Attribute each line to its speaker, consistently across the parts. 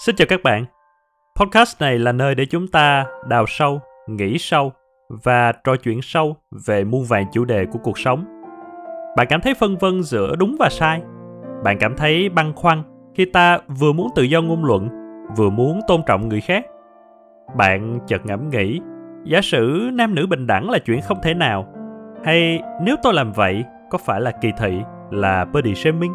Speaker 1: Xin chào các bạn. Podcast này là nơi để chúng ta đào sâu, nghĩ sâu và trò chuyện sâu về muôn vàn chủ đề của cuộc sống. Bạn cảm thấy phân vân giữa đúng và sai. Bạn cảm thấy băn khoăn khi ta vừa muốn tự do ngôn luận, vừa muốn tôn trọng người khác. Bạn chợt ngẫm nghĩ, giả sử nam nữ bình đẳng là chuyện không thể nào, hay nếu tôi làm vậy có phải là kỳ thị, là body shaming?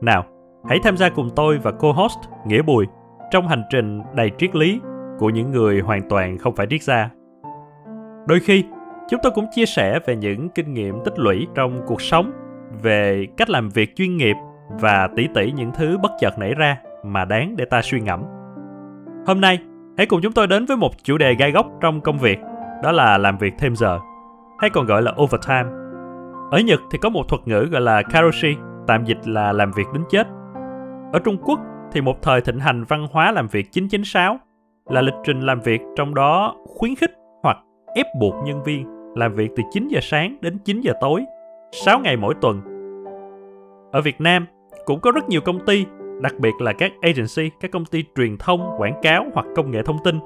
Speaker 1: Nào, hãy tham gia cùng tôi và co-host Nghĩa Bùi trong hành trình đầy triết lý của những người hoàn toàn không phải triết gia. Đôi khi, chúng tôi cũng chia sẻ về những kinh nghiệm tích lũy trong cuộc sống, về cách làm việc chuyên nghiệp và tỉ tỉ những thứ bất chợt nảy ra mà đáng để ta suy ngẫm. Hôm nay, hãy cùng chúng tôi đến với một chủ đề gai góc trong công việc, đó là làm việc thêm giờ, hay còn gọi là overtime. Ở Nhật thì có một thuật ngữ gọi là karoshi, tạm dịch là làm việc đến chết. Ở Trung Quốc thì một thời thịnh hành văn hóa làm việc 996 là lịch trình làm việc trong đó khuyến khích hoặc ép buộc nhân viên làm việc từ 9 giờ sáng đến 9 giờ tối, 6 ngày mỗi tuần. Ở Việt Nam cũng có rất nhiều công ty, đặc biệt là các agency, các công ty truyền thông, quảng cáo hoặc công nghệ thông tin,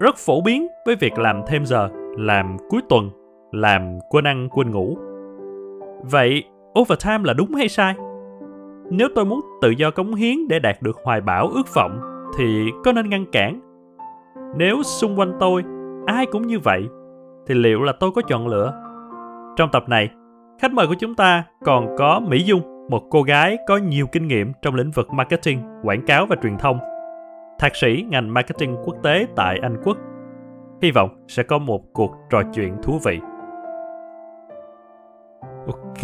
Speaker 1: rất phổ biến với việc làm thêm giờ, làm cuối tuần, làm quên ăn quên ngủ. Vậy overtime là đúng hay sai? Nếu tôi muốn tự do cống hiến để đạt được hoài bão ước vọng thì có nên ngăn cản? Nếu xung quanh tôi ai cũng như vậy thì liệu là tôi có chọn lựa? Trong tập này, khách mời của chúng ta còn có Mỹ Dung, một cô gái có nhiều kinh nghiệm trong lĩnh vực marketing, quảng cáo và truyền thông. Thạc sĩ ngành marketing quốc tế tại Anh Quốc. Hy vọng sẽ có một cuộc trò chuyện thú vị. Ok,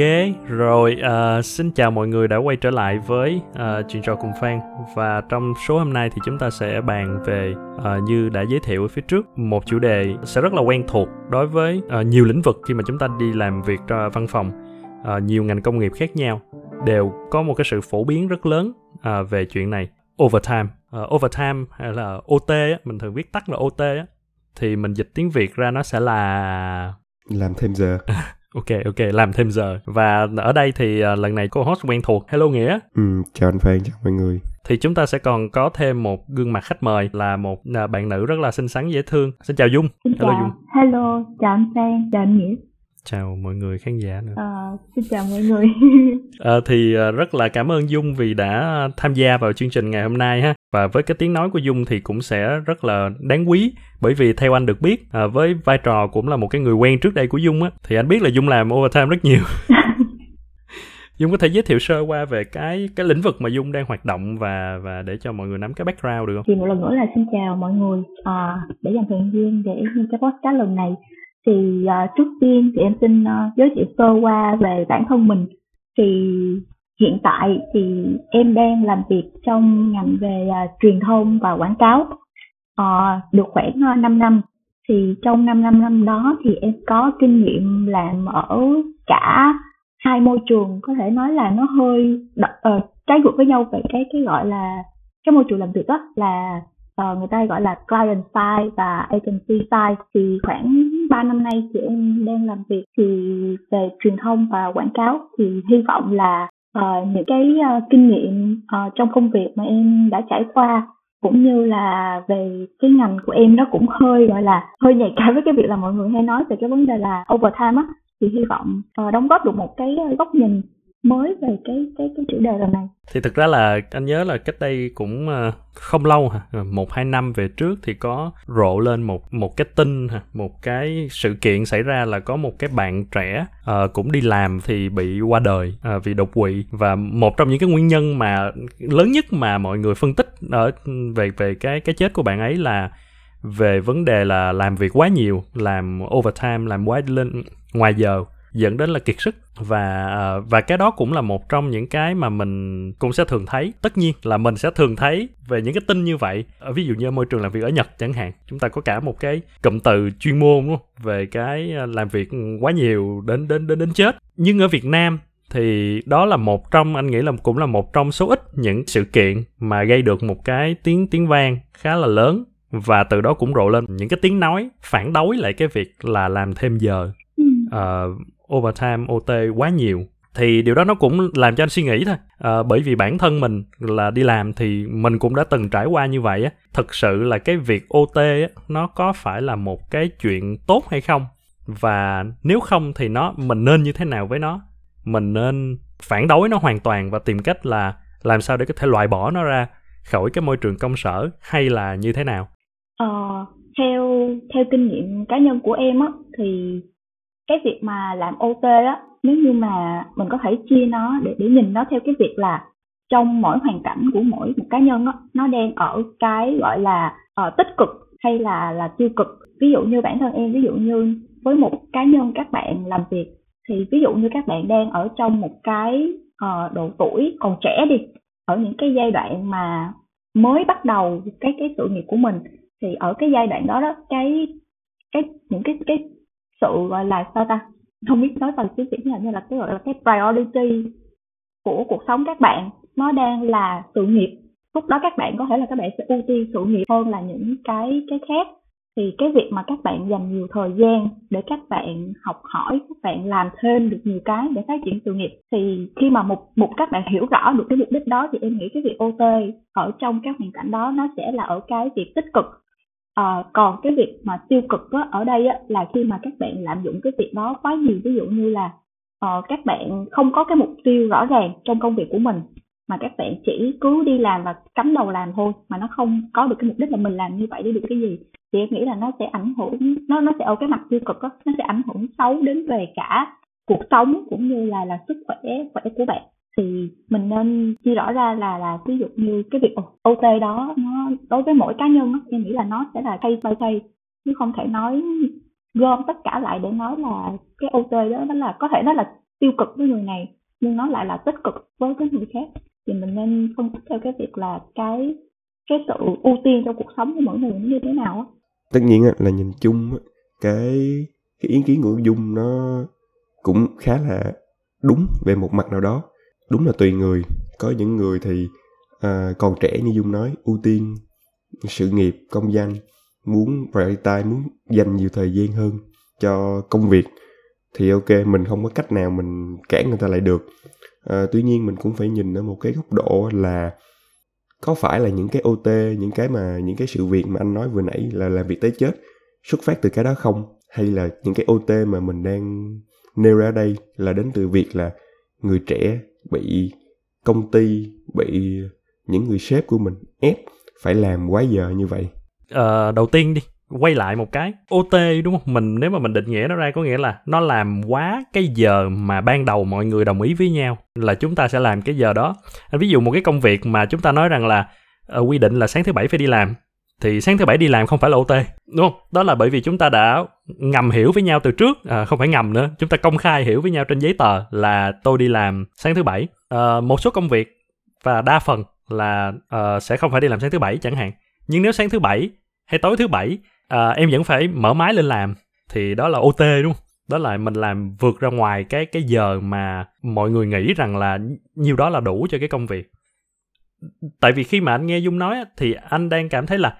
Speaker 1: rồi uh, xin chào mọi người đã quay trở lại với uh, chuyện trò cùng Phan. Và trong số hôm nay thì chúng ta sẽ bàn về uh, như đã giới thiệu ở phía trước một chủ đề sẽ rất là quen thuộc đối với uh, nhiều lĩnh vực khi mà chúng ta đi làm việc uh, văn phòng. Uh, nhiều ngành công nghiệp khác nhau đều có một cái sự phổ biến rất lớn uh, về chuyện này. Overtime uh, overtime hay là OT á, mình thường viết tắt là OT á, thì mình dịch tiếng Việt ra nó sẽ là
Speaker 2: làm thêm giờ
Speaker 1: Ok, ok, làm thêm giờ. Và ở đây thì uh, lần này cô host quen thuộc. Hello Nghĩa.
Speaker 2: ừ, chào anh Phan chào mọi người
Speaker 1: Thì chúng ta sẽ còn có thêm một gương mặt khách mời là một uh, bạn nữ rất là xinh xắn dễ thương. Xin chào Dung.
Speaker 3: Xin
Speaker 1: Hello
Speaker 3: chào.
Speaker 1: Dung.
Speaker 3: Hello, chào anh Phan, chào anh Nghĩa.
Speaker 1: Chào mọi người khán giả nữa.
Speaker 3: Ờ, xin chào mọi người.
Speaker 1: Ờ, thì uh, rất là cảm ơn Dung vì đã tham gia vào chương trình ngày hôm nay ha. Và với cái tiếng nói của Dung thì cũng sẽ rất là đáng quý bởi vì theo anh được biết uh, với vai trò cũng là một cái người quen trước đây của Dung á thì anh biết là Dung làm overtime rất nhiều. Dung có thể giới thiệu sơ qua về cái cái lĩnh vực mà Dung đang hoạt động và và để cho mọi người nắm cái background được không?
Speaker 3: thì một lần nữa là xin chào mọi người. À, để dành thời gian để nghe cái podcast lần này thì à, trước tiên thì em xin à, giới thiệu sơ qua về bản thân mình. Thì hiện tại thì em đang làm việc trong ngành về uh, truyền thông và quảng cáo uh, được khoảng ờ, uh, 5 năm. Thì trong 5 năm năm đó thì em có kinh nghiệm làm ở cả hai môi trường. Có thể nói là nó hơi đ- ờ, trái ngược với nhau về cái cái gọi là cái môi trường làm việc đó là uh, người ta gọi là client side và agency side. Thì khoảng 3 năm nay thì em đang làm việc thì về truyền thông và quảng cáo. Thì hy vọng là ờ, những cái ờ, kinh nghiệm ờ, trong công việc mà em đã trải qua cũng như là về cái ngành của em nó cũng hơi gọi là hơi nhạy cảm với cái việc là mọi người hay nói về cái vấn đề là overtime á thì hy vọng ờ, đóng góp được một cái góc nhìn mới về cái cái cái chủ đề lần này.
Speaker 1: Thì thực ra là anh nhớ là cách đây cũng ờ, không lâu hả, một hai năm về trước thì có rộ lên một một cái tin hả, một cái sự kiện xảy ra là có một cái bạn trẻ uh, cũng đi làm thì bị qua đời ờ, uh, vì đột quỵ. Và một trong những cái nguyên nhân mà lớn nhất mà mọi người phân tích ở về về cái cái chết của bạn ấy là về vấn đề là làm việc quá nhiều, làm overtime, làm quá lên ngoài giờ dẫn đến là kiệt sức và ờ, và cái đó cũng là một trong những cái mà mình cũng sẽ thường thấy. Tất nhiên là mình sẽ thường thấy về những cái tin như vậy. Ở ví dụ như môi trường làm việc ở Nhật chẳng hạn chúng ta có cả một cái cụm từ chuyên môn không? về cái ờ, làm việc quá nhiều đến đến đến đến chết. Nhưng ở Việt Nam thì đó là một trong anh nghĩ là cũng là một trong số ít những sự kiện mà gây được một cái tiếng tiếng vang khá là lớn. Và từ đó cũng rộ lên những cái tiếng nói phản đối lại cái việc là làm thêm giờ.
Speaker 3: Ừ
Speaker 1: overtime OT quá nhiều thì điều đó nó cũng làm cho anh suy nghĩ thôi. À, bởi vì bản thân mình là đi làm thì mình cũng đã từng trải qua như vậy á. Thực sự là cái việc ot á nó có phải là một cái chuyện tốt hay không? Và nếu không thì nó mình nên như thế nào với nó? Mình nên phản đối nó hoàn toàn và tìm cách là làm sao để có thể loại bỏ nó ra khỏi cái môi trường công sở hay là như thế nào?
Speaker 3: Ờ, theo theo kinh nghiệm cá nhân của em á thì cái việc mà làm OT á nếu như mà mình có thể chia nó để để nhìn nó theo cái việc là trong mỗi hoàn cảnh của mỗi một cá nhân á nó đang ở cái gọi là uh, tích cực hay là là tiêu cực. Ví dụ như bản thân em ví dụ như với một cá nhân các bạn làm việc thì ví dụ như các bạn đang ở trong một cái uh, độ tuổi còn trẻ đi ở những cái giai đoạn mà mới bắt đầu cái cái sự nghiệp của mình thì ở cái giai đoạn đó đó cái cái những cái cái sự, gọi là, sao ta? Không biết nói bằng tiếng việt như là như là cái, gọi là, cái priority của cuộc sống các bạn, nó đang là sự nghiệp. Lúc đó các bạn có thể là các bạn sẽ ưu tiên sự nghiệp hơn là những cái cái khác. Thì cái việc mà các bạn dành nhiều thời gian để các bạn học hỏi, các bạn làm thêm được nhiều cái để phát triển sự nghiệp, thì khi mà một một các bạn hiểu rõ được cái mục đích đó, thì em nghĩ cái việc OT ở trong các hoàn cảnh đó nó sẽ là ở cái việc tích cực à, còn cái việc mà tiêu cực á, ở đây á, là khi mà các bạn lạm dụng cái việc đó quá nhiều ví dụ như là uh, các bạn không có cái mục tiêu rõ ràng trong công việc của mình mà các bạn chỉ cứ đi làm và cắm đầu làm thôi mà nó không có được cái mục đích là mình làm như vậy để được cái gì thì em nghĩ là nó sẽ ảnh hưởng nó nó sẽ ở cái mặt tiêu cực đó, nó sẽ ảnh hưởng xấu đến về cả cuộc sống cũng như là là sức khỏe khỏe của bạn thì mình nên chia rõ ra là là ví dụ như cái việc OT đó nó đối với mỗi cá nhân đó, em nghĩ là nó sẽ là case by case. Chứ không thể nói gom tất cả lại để nói là cái OT đó nó là có thể nó là tiêu cực với người này nhưng nó lại là tích cực với cái người khác. Thì mình nên phân tích theo cái việc là cái cái sự ưu tiên trong cuộc sống của mỗi người như thế nào á.
Speaker 2: Tất nhiên là nhìn chung cái cái ý kiến của dung nó cũng khá là đúng về một mặt nào đó đúng là tùy người. Có những người thì à, còn trẻ như dung nói ưu tiên sự nghiệp công danh muốn prioritize muốn dành nhiều thời gian hơn cho công việc thì ok mình không có cách nào mình cản người ta lại được. À, tuy nhiên mình cũng phải nhìn ở một cái góc độ là có phải là những cái OT những cái mà những cái sự việc mà anh nói vừa nãy là làm việc tới chết xuất phát từ cái đó không? Hay là những cái OT mà mình đang nêu ra đây là đến từ việc là người trẻ bị công ty bị những người sếp của mình ép phải làm quá giờ như vậy?
Speaker 1: Ờ, đầu tiên đi quay lại một cái OT đúng không? Mình nếu mà mình định nghĩa nó ra có nghĩa là nó làm quá cái giờ mà ban đầu mọi người đồng ý với nhau là chúng ta sẽ làm cái giờ đó. Ví dụ một cái công việc mà chúng ta nói rằng là uh, quy định là sáng thứ bảy phải đi làm thì sáng thứ bảy đi làm không phải là OT đúng không? Đó là bởi vì chúng ta đã ngầm hiểu với nhau từ trước à, không phải ngầm nữa. Chúng ta công khai hiểu với nhau trên giấy tờ là tôi đi làm sáng thứ bảy. À, một số công việc và đa phần là à, sẽ không phải đi làm sáng thứ bảy chẳng hạn. Nhưng nếu sáng thứ bảy hay tối thứ bảy à, em vẫn phải mở máy lên làm thì đó là OT đúng không? Đó là mình làm vượt ra ngoài cái cái giờ mà mọi người nghĩ rằng là nhiêu đó là đủ cho cái công việc. Tại vì khi mà anh nghe dung nói thì anh đang cảm thấy là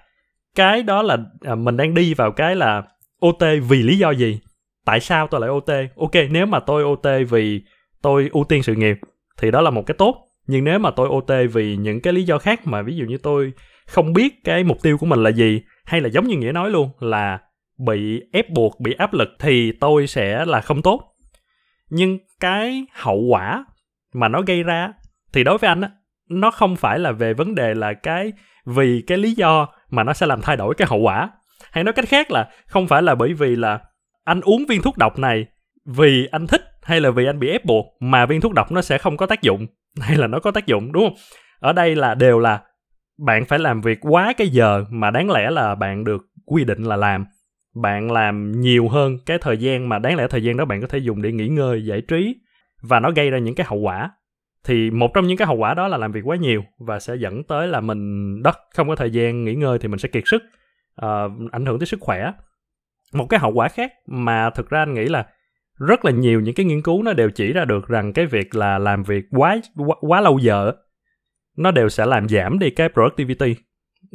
Speaker 1: cái đó là à, mình đang đi vào cái là OT vì lý do gì? Tại sao tôi lại OT ok, nếu mà tôi OT vì tôi ưu tiên sự nghiệp, thì đó là một cái tốt. Nhưng nếu mà tôi OT vì những cái lý do khác mà ví dụ như tôi không biết cái mục tiêu của mình là gì, hay là giống như nghĩa nói luôn, là bị ép buộc, bị áp lực, thì tôi sẽ là không tốt. Nhưng cái hậu quả mà nó gây ra, thì đối với anh á, nó không phải là về vấn đề là cái vì cái lý do mà nó sẽ làm thay đổi cái hậu quả hay nói cách khác là không phải là bởi vì là anh uống viên thuốc độc này vì anh thích hay là vì anh bị ép buộc mà viên thuốc độc nó sẽ không có tác dụng, hay là nó có tác dụng, đúng không? Ở đây là đều là bạn phải làm việc quá cái giờ mà đáng lẽ là bạn được quy định là làm. Bạn làm nhiều hơn cái thời gian mà đáng lẽ thời gian đó bạn có thể dùng để nghỉ ngơi, giải trí và nó gây ra những cái hậu quả. Thì một trong những cái hậu quả đó là làm việc quá nhiều và sẽ dẫn tới là mình đất, không có thời gian nghỉ ngơi thì mình sẽ kiệt sức uh, ảnh hưởng tới sức khỏe. Một cái hậu quả khác mà thực ra anh nghĩ là rất là nhiều những cái nghiên cứu nó đều chỉ ra được rằng cái việc là làm việc quá quá, quá lâu giờ nó đều sẽ làm giảm đi cái productivity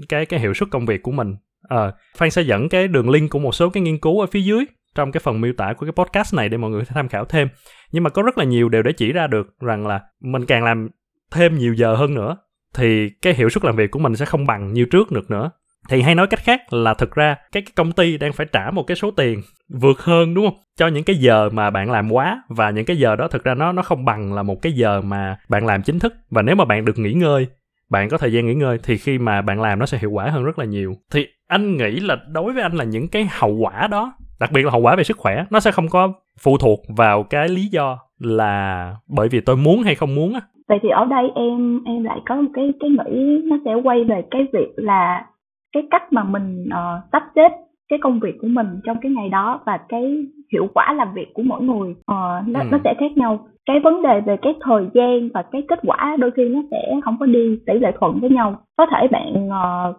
Speaker 1: cái cái hiệu suất công việc của mình. À, phan sẽ dẫn cái đường link của một số cái nghiên cứu ở phía dưới trong cái phần miêu tả của cái podcast này để mọi người tham khảo thêm. Nhưng mà có rất là nhiều đều để chỉ ra được rằng là mình càng làm thêm nhiều giờ hơn nữa thì cái hiệu suất làm việc của mình sẽ không bằng như trước được nữa thì hay nói cách khác là thực ra cái, cái công ty đang phải trả một cái số tiền vượt hơn đúng không? Cho những cái giờ mà bạn làm quá và những cái giờ đó thực ra nó nó không bằng là một cái giờ mà bạn làm chính thức. Và nếu mà bạn được nghỉ ngơi bạn có thời gian nghỉ ngơi thì khi mà bạn làm nó sẽ hiệu quả hơn rất là nhiều. Thì anh nghĩ là đối với anh là những cái hậu quả đó đặc biệt là hậu quả về sức khỏe nó sẽ không có phụ thuộc vào cái lý do là bởi vì tôi muốn hay không muốn á.
Speaker 3: Vậy thì ở đây em em lại có một cái cái nghĩ nó sẽ quay về cái việc là cái cách mà mình uh, sắp xếp cái công việc của mình trong cái ngày đó và cái hiệu quả làm việc của mỗi người uh, nó ừ. nó sẽ khác nhau. Cái vấn đề về cái thời gian và cái kết quả đôi khi nó sẽ không có đi tỷ lệ thuận với nhau. Có thể bạn uh,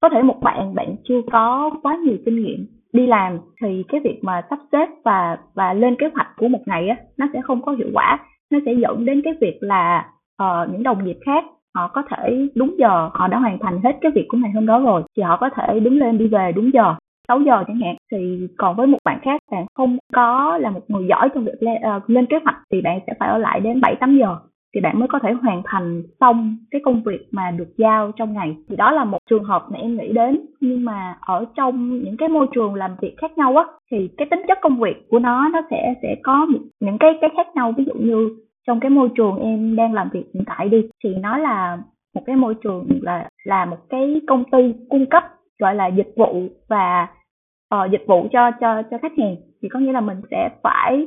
Speaker 3: có thể một bạn bạn chưa có quá nhiều kinh nghiệm đi làm thì cái việc mà sắp xếp và và lên kế hoạch của một ngày á nó sẽ không có hiệu quả. Nó sẽ dẫn đến cái việc là uh, những đồng nghiệp khác họ có thể đúng giờ họ đã hoàn thành hết cái việc của ngày hôm đó rồi thì họ có thể đứng lên đi về đúng giờ. 6 giờ chẳng hạn thì còn với một bạn khác bạn không có là một người giỏi trong việc lên, uh, ờ, lên kế hoạch thì bạn sẽ phải ở lại đến 7 8 giờ thì bạn mới có thể hoàn thành xong cái công việc mà được giao trong ngày. Thì đó là một trường hợp mà em nghĩ đến nhưng mà ở trong những cái môi trường làm việc khác nhau á thì cái tính chất công việc của nó nó sẽ sẽ có những cái cái khác nhau. Ví dụ như trong cái môi trường em đang làm việc hiện tại đi thì nó là một cái môi trường là là một cái công ty cung cấp gọi là dịch vụ và uh, dịch vụ cho cho cho khách hàng. Thì có nghĩa là mình sẽ phải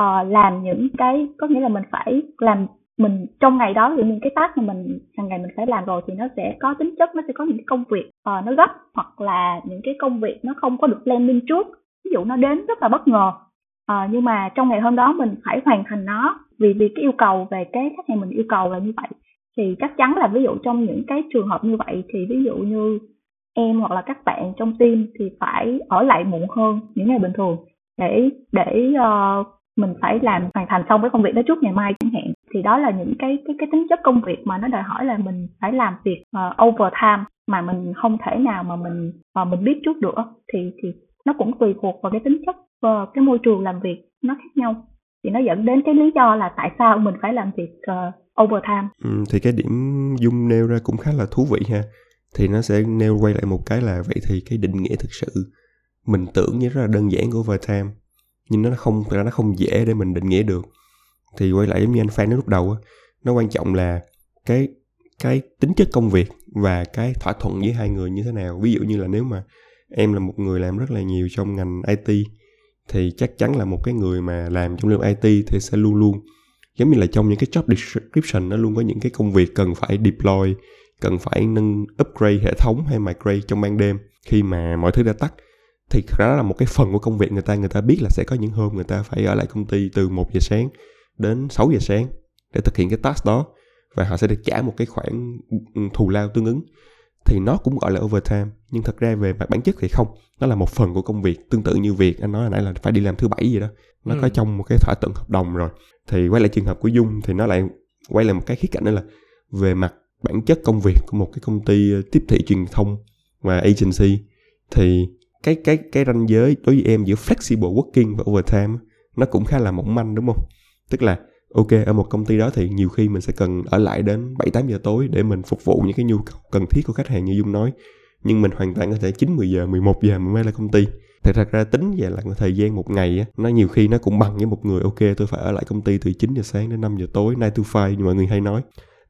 Speaker 3: uh, làm những cái có nghĩa là mình phải làm mình trong ngày đó thì những cái task mà mình hàng ngày mình phải làm rồi thì nó sẽ có tính chất nó sẽ có những cái công việc uh, nó gấp hoặc là những cái công việc nó không có được planning trước. Ví dụ nó đến rất là bất ngờ à, nhưng mà trong ngày hôm đó mình phải hoàn thành nó vì vì cái yêu cầu về cái khách hàng mình yêu cầu là như vậy. Thì chắc chắn là ví dụ trong những cái trường hợp như vậy thì ví dụ như em hoặc là các bạn trong team thì phải ở lại muộn hơn những ngày bình thường để để uh, mình phải làm hoàn thành xong cái công việc đó trước ngày mai chẳng hạn. Thì đó là những cái cái cái tính chất công việc mà nó đòi hỏi là mình phải làm việc uh, overtime mà mình không thể nào mà mình uh, mình biết trước được thì thì nó cũng tùy thuộc vào cái tính chất và cái môi trường làm việc nó khác nhau. Thì nó dẫn đến cái lý do là tại sao mình phải làm việc uh, overtime.
Speaker 2: Ừ, thì cái điểm dung nêu ra cũng khá là thú vị ha. Thì nó sẽ nêu quay lại một cái là vậy thì cái định nghĩa thực sự mình tưởng như rất là đơn giản của overtime nhưng nó không thật ra nó không dễ để mình định nghĩa được. Thì quay lại giống như anh Phan nói lúc đầu á nó quan trọng là cái cái tính chất công việc và cái thỏa thuận với hai người như thế nào. Ví dụ như là nếu mà em là một người làm rất là nhiều trong ngành IT thì chắc chắn là một cái người mà làm trong lĩnh vực IT thì sẽ luôn luôn, giống như là trong những cái job description nó luôn có những cái công việc cần phải deploy, cần phải nâng upgrade hệ thống hay migrate trong ban đêm. Khi mà mọi thứ đã tắt, thì đó là một cái phần của công việc người ta. Người ta biết là sẽ có những hôm người ta phải ở lại công ty từ 1 giờ sáng đến 6 giờ sáng để thực hiện cái task đó và họ sẽ được trả một cái khoản thù lao tương ứng thì nó cũng gọi là overtime. Nhưng thật ra về mặt bản chất thì không. Nó là một phần của công việc tương tự như việc anh nói hồi nãy là phải đi làm thứ bảy gì đó. Nó ừ. có trong một cái thỏa thuận hợp đồng rồi. Thì quay lại trường hợp của dung thì nó lại quay lại một cái khía cạnh đó là về mặt bản chất công việc của một cái công ty ờ, tiếp thị truyền thông và agency. Thì cái cái cái ranh giới đối với em giữa flexible working và overtime nó cũng khá là mỏng manh đúng không? Tức là ok, ở một công ty đó thì nhiều khi mình sẽ cần ở lại đến 7 8 giờ tối để mình phục vụ những cái nhu cầu cần thiết của khách hàng như Dung nói. Nhưng mình hoàn toàn có thể 9 10 giờ 11 giờ mới là công ty. Thì thật ra tính về là thời gian một ngày á, nó nhiều khi nó cũng bằng với một người. Ok, tôi phải ở lại công ty từ 9 giờ sáng đến 5 giờ tối 9 to 5 như mọi người hay nói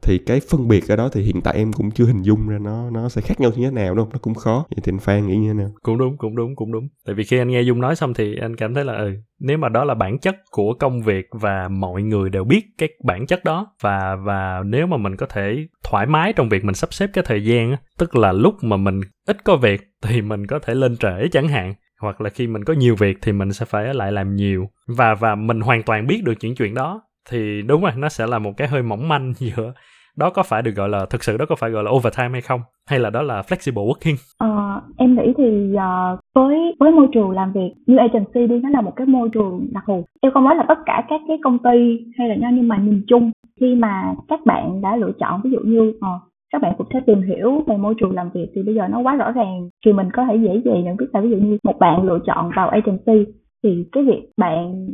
Speaker 2: thì cái phân biệt ở đó thì hiện tại em cũng chưa hình dung ra nó nó sẽ khác nhau như thế nào đâu, nó cũng khó. Vậy thì anh Phan nghĩ như thế nào?
Speaker 1: Cũng đúng cũng đúng cũng đúng. Tại vì khi anh nghe Dung nói xong thì anh cảm thấy là ừ nếu mà đó là bản chất của công việc và mọi người đều biết cái bản chất đó và và nếu mà mình có thể thoải mái trong việc mình sắp xếp cái thời gian tức là lúc mà mình ít có việc thì mình có thể lên trễ chẳng hạn, hoặc là khi mình có nhiều việc thì mình sẽ phải lại làm nhiều và và mình hoàn toàn biết được những chuyện đó thì đúng rồi nó sẽ là một cái hơi mỏng manh giữa đó có phải được gọi là thực sự đó có phải gọi là overtime hay không? Hay là đó là flexible working?
Speaker 3: Ờ, em nghĩ thì uh, với với môi trường làm việc như agency đi nó là một cái môi trường đặc thù. Em không nói là tất cả các cái công ty hay là nhau nhưng mà nhìn chung khi mà các bạn đã lựa chọn ví dụ như uh, các bạn cũng sẽ tìm hiểu về môi trường làm việc thì bây giờ nó quá rõ ràng thì mình có thể dễ dàng nhận biết là ví dụ như một bạn lựa chọn vào agency thì cái việc bạn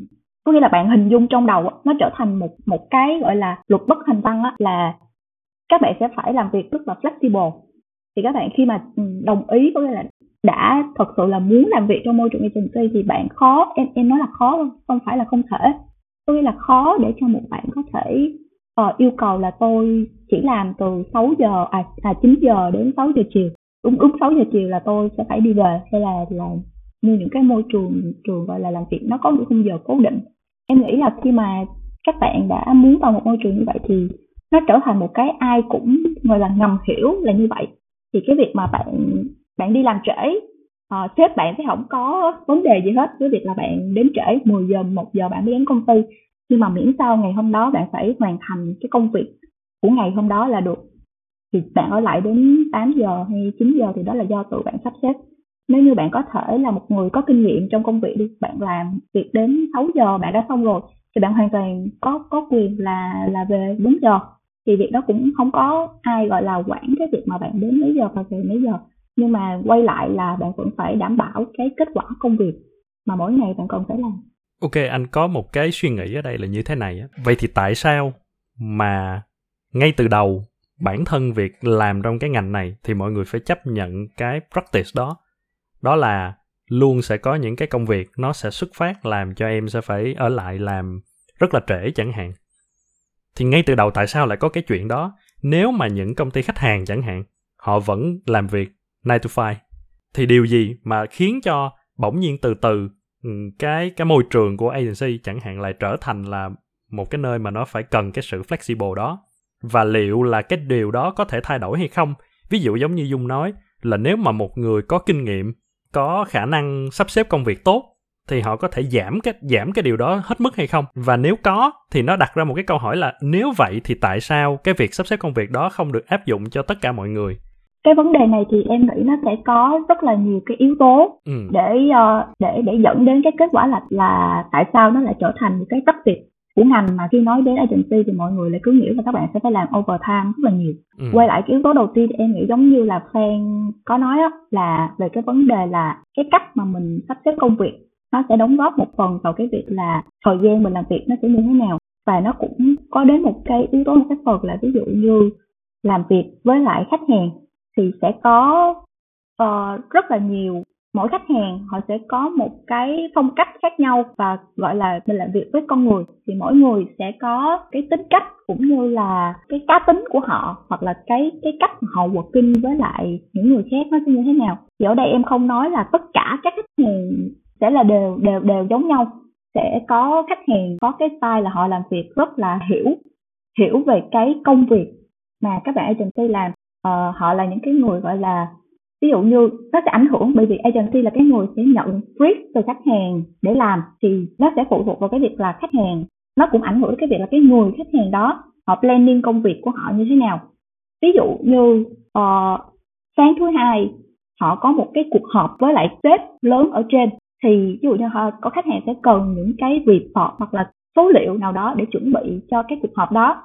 Speaker 3: có nghĩa là bạn hình dung trong đầu nó trở thành một một cái gọi là luật bất thành văn là các bạn sẽ phải làm việc rất là flexible. Thì các bạn khi mà đồng ý có nghĩa là đã thật sự là muốn làm việc trong môi trường agency thì bạn khó em em nói là khó không phải là không thể. Có nghĩa là khó để cho một bạn có thể uh, yêu cầu là tôi chỉ làm từ 6 giờ à, à 9 giờ đến 6 giờ chiều. Đúng đúng 6 giờ chiều là tôi sẽ phải đi về hay là là như những cái môi trường trường gọi là làm việc nó có một khung giờ cố định em nghĩ là khi mà các bạn đã muốn vào một môi trường như vậy thì nó trở thành một cái ai cũng gọi là ngầm hiểu là như vậy. Thì cái việc mà bạn bạn đi làm trễ uh, sếp bạn sẽ không có vấn đề gì hết với việc là bạn đến trễ 10 giờ 1 giờ bạn mới đến công ty. Nhưng mà miễn sao ngày hôm đó bạn phải hoàn thành cái công việc của ngày hôm đó là được. Thì bạn ở lại đến 8 giờ hay 9 giờ thì đó là do tụi bạn sắp xếp nếu như bạn có thể là một người có kinh nghiệm trong công việc đi, bạn làm việc đến 6 giờ, bạn đã xong rồi, thì bạn hoàn toàn có có quyền là là về 4 giờ. Thì việc đó cũng không có ai gọi là quản cái việc mà bạn đến mấy giờ và về mấy giờ. Nhưng mà quay lại là bạn vẫn phải đảm bảo cái kết quả công việc mà mỗi ngày bạn cần phải làm.
Speaker 1: Ok, anh có một cái suy nghĩ ở đây là như thế này vậy thì tại sao mà ngay từ đầu bản thân việc làm trong cái ngành này thì mọi người phải chấp nhận cái practice đó? Đó là luôn sẽ có những cái công việc nó sẽ xuất phát làm cho em sẽ phải ở lại làm rất là trễ chẳng hạn. Thì ngay từ đầu tại sao lại có cái chuyện đó? Nếu mà những công ty khách hàng chẳng hạn, họ vẫn làm việc 9 to 5 thì điều gì mà khiến cho bỗng nhiên từ từ ừ, cái cái môi trường của agency chẳng hạn lại trở thành là một cái nơi mà nó phải cần cái sự flexible đó? Và liệu là cái điều đó có thể thay đổi hay không? Ví dụ giống như dung nói, là nếu mà một người có kinh nghiệm có khả năng sắp xếp công việc tốt thì họ có thể giảm cái giảm cái điều đó hết mức hay không? Và nếu có thì nó đặt ra một cái câu hỏi là nếu vậy thì tại sao cái việc sắp xếp công việc đó không được áp dụng cho tất cả mọi người?
Speaker 3: Cái vấn đề này thì em nghĩ nó sẽ có rất là nhiều cái yếu tố ừ. để uh, để để dẫn đến cái kết quả là là tại sao nó lại trở thành một cái tất việc của ngành mà khi nói đến agency thì mọi người lại cứ nghĩ là các bạn sẽ phải làm overtime rất là nhiều ừ. quay lại cái yếu tố đầu tiên em nghĩ giống như là fan có nói đó, là về cái vấn đề là cái cách mà mình sắp xếp công việc nó sẽ đóng góp một phần vào cái việc là thời gian mình làm việc nó sẽ như thế nào và nó cũng có đến một cái yếu tố một cái phần là ví dụ như làm việc với lại khách hàng thì sẽ có uh, rất là nhiều mỗi khách hàng họ sẽ có một cái phong cách khác nhau và gọi là mình làm việc với con người. Thì mỗi người sẽ có cái tính cách cũng như là cái cá tính của họ hoặc là cái cái cách mà họ working với lại những người khác nó sẽ như thế nào. Thì ở đây em không nói là tất cả các khách hàng sẽ là đều đều đều giống nhau. Sẽ có khách hàng có cái style là họ làm việc rất là hiểu hiểu về cái công việc mà các bạn agency làm. Uh, họ là những cái người gọi là ví dụ như nó sẽ ảnh hưởng bởi vì agency là cái người sẽ nhận brief từ khách hàng để làm thì nó sẽ phụ thuộc vào cái việc là khách hàng. Nó cũng ảnh hưởng đến cái việc là cái người khách hàng đó họ planning công việc của họ như thế nào. Ví dụ như uh, sáng thứ hai họ có một cái cuộc họp với lại sếp lớn ở trên thì ví dụ như họ có khách hàng sẽ cần những cái report hoặc là số liệu nào đó để chuẩn bị cho cái cuộc họp đó.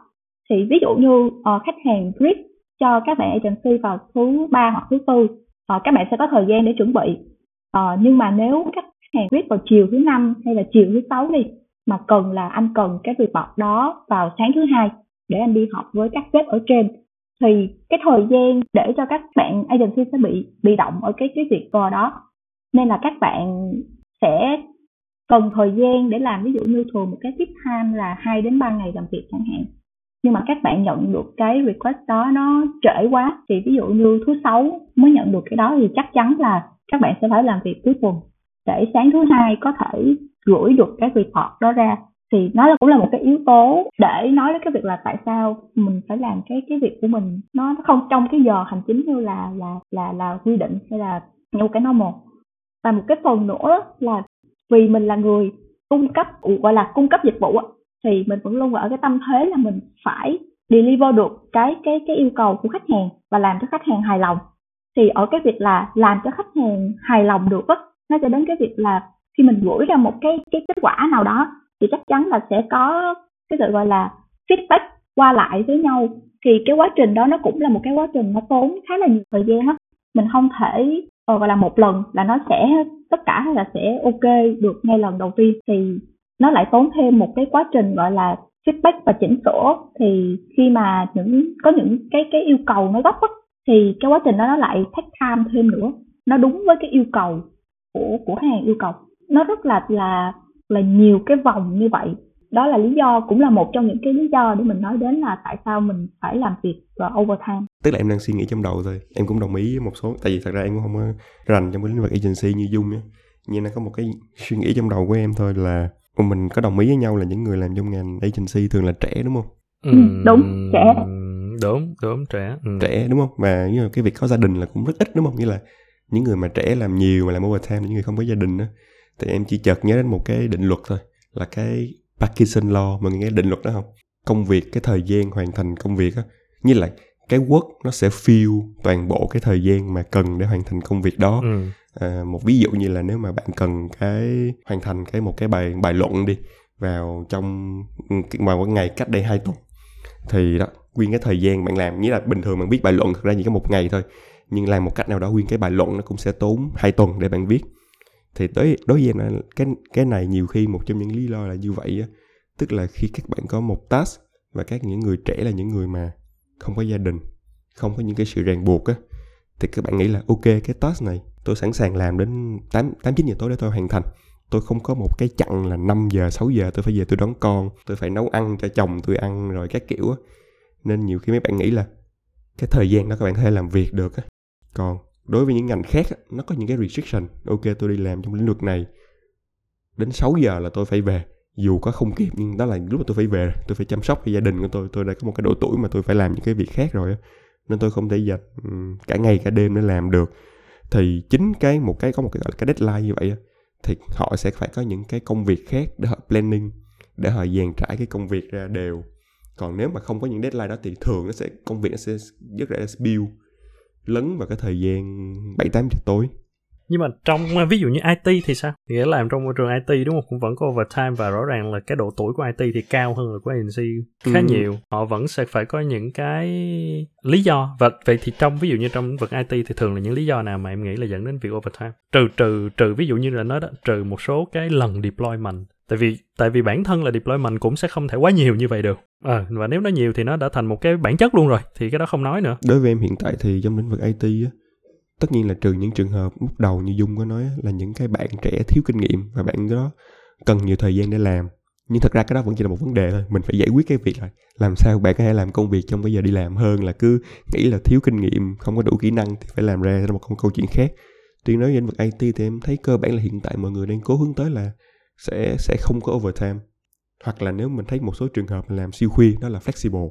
Speaker 3: Thì ví dụ như uh, khách hàng brief cho các bạn agency vào thứ ba hoặc thứ tư à, các bạn sẽ có thời gian để chuẩn bị. À, nhưng mà nếu khách hàng viết vào chiều thứ năm hay là chiều thứ sáu đi mà cần là anh cần cái report đó vào sáng thứ hai để anh đi họp với các sếp ở trên thì cái thời gian để cho các bạn agency sẽ bị bị động ở cái cái việc đó. Nên là các bạn sẽ cần thời gian để làm ví dụ như thường một cái tiếp time là 2 đến 3 ngày làm việc chẳng hạn nhưng mà các bạn nhận được cái request đó nó trễ quá, thì ví dụ như thứ sáu mới nhận được cái đó thì chắc chắn là các bạn sẽ phải làm việc cuối tuần. Để sáng thứ hai có thể gửi được cái report đó ra. Thì nó cũng là một cái yếu tố để nói đến cái việc là tại sao mình phải làm cái cái việc của mình nó không trong cái giờ hành chính như là là là là quy định hay là như cái normal. Và một cái phần nữa là vì mình là người cung cấp, gọi là cung cấp dịch vụ thì mình vẫn luôn ở cái tâm thế là mình phải deliver được cái cái cái yêu cầu của khách hàng và làm cho khách hàng hài lòng. Thì ở cái việc là làm cho khách hàng hài lòng được á, nó sẽ đến cái việc là khi mình gửi ra một cái cái kết quả nào đó thì chắc chắn là sẽ có cái sự gọi là feedback qua lại với nhau. Thì cái quá trình đó nó cũng là một cái quá trình nó tốn khá là nhiều thời gian á. Mình không thể ờ, gọi là một lần là nó sẽ, tất cả là sẽ ok được ngay lần đầu tiên. Thì nó lại tốn thêm một cái quá trình gọi là feedback và chỉnh sửa. Thì khi mà những có những cái cái yêu cầu nó gấp á, thì cái quá trình đó nó lại take time thêm nữa. Nó đúng với cái yêu cầu của của khách hàng yêu cầu. Nó rất là là là nhiều cái vòng như vậy. Đó là lý do cũng là một trong những cái lý do để mình nói đến là tại sao mình phải làm việc và overtime.
Speaker 2: Tức là em đang suy nghĩ trong đầu thôi. Em cũng đồng ý với một số tại vì thật ra em cũng không có rành trong cái lĩnh vực agency như dung á. Nhưng nó có một cái suy nghĩ trong đầu của em thôi là mình có đồng ý với nhau là những người làm trong ngành agency thường là trẻ đúng không?
Speaker 3: Ừ, đúng trẻ.
Speaker 1: đúng đúng trẻ.
Speaker 2: Ừ. trẻ đúng không? Và như là cái việc có gia đình là cũng rất ít đúng không? Như là những người mà trẻ làm nhiều mà làm overtime những người không có gia đình đó thì em chỉ chợt nhớ đến một cái định luật thôi là cái Parkinson Law. Mọi người nghe định luật đó không? Công việc cái thời gian hoàn thành công việc á. Như là cái work nó sẽ fill toàn bộ cái thời gian mà cần để hoàn thành công việc đó. Ừ à, một ví dụ như là nếu mà bạn cần cái hoàn thành cái một cái bài bài luận đi vào trong ừ, ngoài một ngày cách đây hai tuần thì đó nguyên cái thời gian bạn làm. Nghĩa là bình thường bạn viết bài luận thực ra chỉ có một ngày thôi nhưng làm một cách nào đó nguyên cái bài luận nó cũng sẽ tốn hai tuần để bạn viết. Thì tới đối với em cái cái này nhiều khi một trong những lý do là như vậy á. Tức là khi các bạn có một task và các những người trẻ là những người mà không có gia đình không có những cái sự ràng buộc á thì các bạn nghĩ là ok cái task này tôi sẵn sàng làm đến 8, 8 9 giờ tối để tôi hoàn thành. Tôi không có một cái chặn là 5 giờ 6 giờ tôi phải về tôi đón con tôi phải nấu ăn cho chồng tôi ăn rồi các kiểu á. Nên nhiều khi mấy bạn nghĩ là cái thời gian đó các bạn có thể làm việc được á. Còn đối với những ngành khác nó có những cái restriction. Ok tôi đi làm trong lĩnh vực này đến 6 giờ là tôi phải về. Dù có không kịp nhưng đó là lúc mà tôi phải về tôi phải chăm sóc cho gia đình của tôi tôi đã có một cái độ tuổi mà tôi phải làm những cái việc khác rồi nên tôi không thể dành cả ngày cả đêm để làm được thì chính cái một cái có một cái gọi là cái deadline như vậy thì họ sẽ phải có những cái công việc khác để họ planning, để họ dàn trải cái công việc ra đều. Còn nếu mà không có những deadline đó thì thường nó sẽ, công việc nó sẽ rất là spill lấn vào cái thời gian bảy tám giờ tối
Speaker 1: nhưng mà trong ví dụ như IT thì sao? Nghĩa là làm trong môi trường IT đúng không? Cũng vẫn có overtime và rõ ràng là cái độ tuổi của IT thì cao hơn là của agency khá ừ. nhiều. Họ vẫn sẽ phải có những cái lý do. Và vậy thì trong ví dụ như trong vực IT thì thường là những lý do nào mà em nghĩ là dẫn đến việc overtime? Trừ trừ trừ ví dụ như là nói đó trừ một số cái lần deployment. Tại vì tại vì bản thân là deployment cũng sẽ không thể quá nhiều như vậy được. À, và nếu nó nhiều thì nó đã thành một cái bản chất luôn rồi thì cái đó không nói nữa.
Speaker 2: Đối với em hiện tại thì trong lĩnh vực IT á tất nhiên là trừ những trường hợp lúc đầu như dung có nói là những cái bạn trẻ thiếu kinh nghiệm và bạn đó cần nhiều thời gian để làm. Nhưng thật ra cái đó vẫn chỉ là một vấn đề thôi, mình phải giải quyết cái việc là làm sao bạn có thể làm công việc trong cái giờ đi làm hơn là cứ nghĩ là thiếu kinh nghiệm, không có đủ kỹ năng thì phải làm ra một câu chuyện khác. Tuy nói về lĩnh vực IT thì em thấy cơ bản là hiện tại mọi người đang cố hướng tới là sẽ sẽ không có overtime. Hoặc là nếu mình thấy một số trường hợp làm siêu khuya, đó là flexible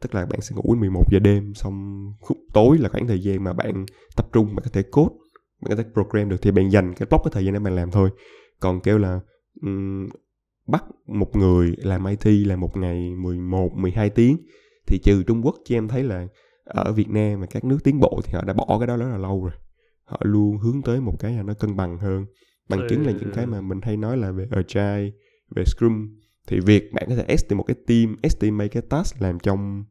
Speaker 2: tức là bạn sẽ ngủ đến 11 giờ đêm xong khúc tối là khoảng thời gian mà bạn tập trung bạn có thể code bạn có thể program được thì bạn dành cái block cái thời gian để bạn làm thôi. Còn kêu là um, bắt một người làm IT là một ngày 11 12 tiếng thì trừ Trung Quốc chứ em thấy là ở Việt Nam và các nước tiến bộ thì họ đã bỏ cái đó rất là lâu rồi. Họ luôn hướng tới một cái là nó cân bằng hơn. Bằng chứng là những cái mà mình hay nói là về agile về scrum thì việc bạn có thể estimate một cái team estimate cái task làm trong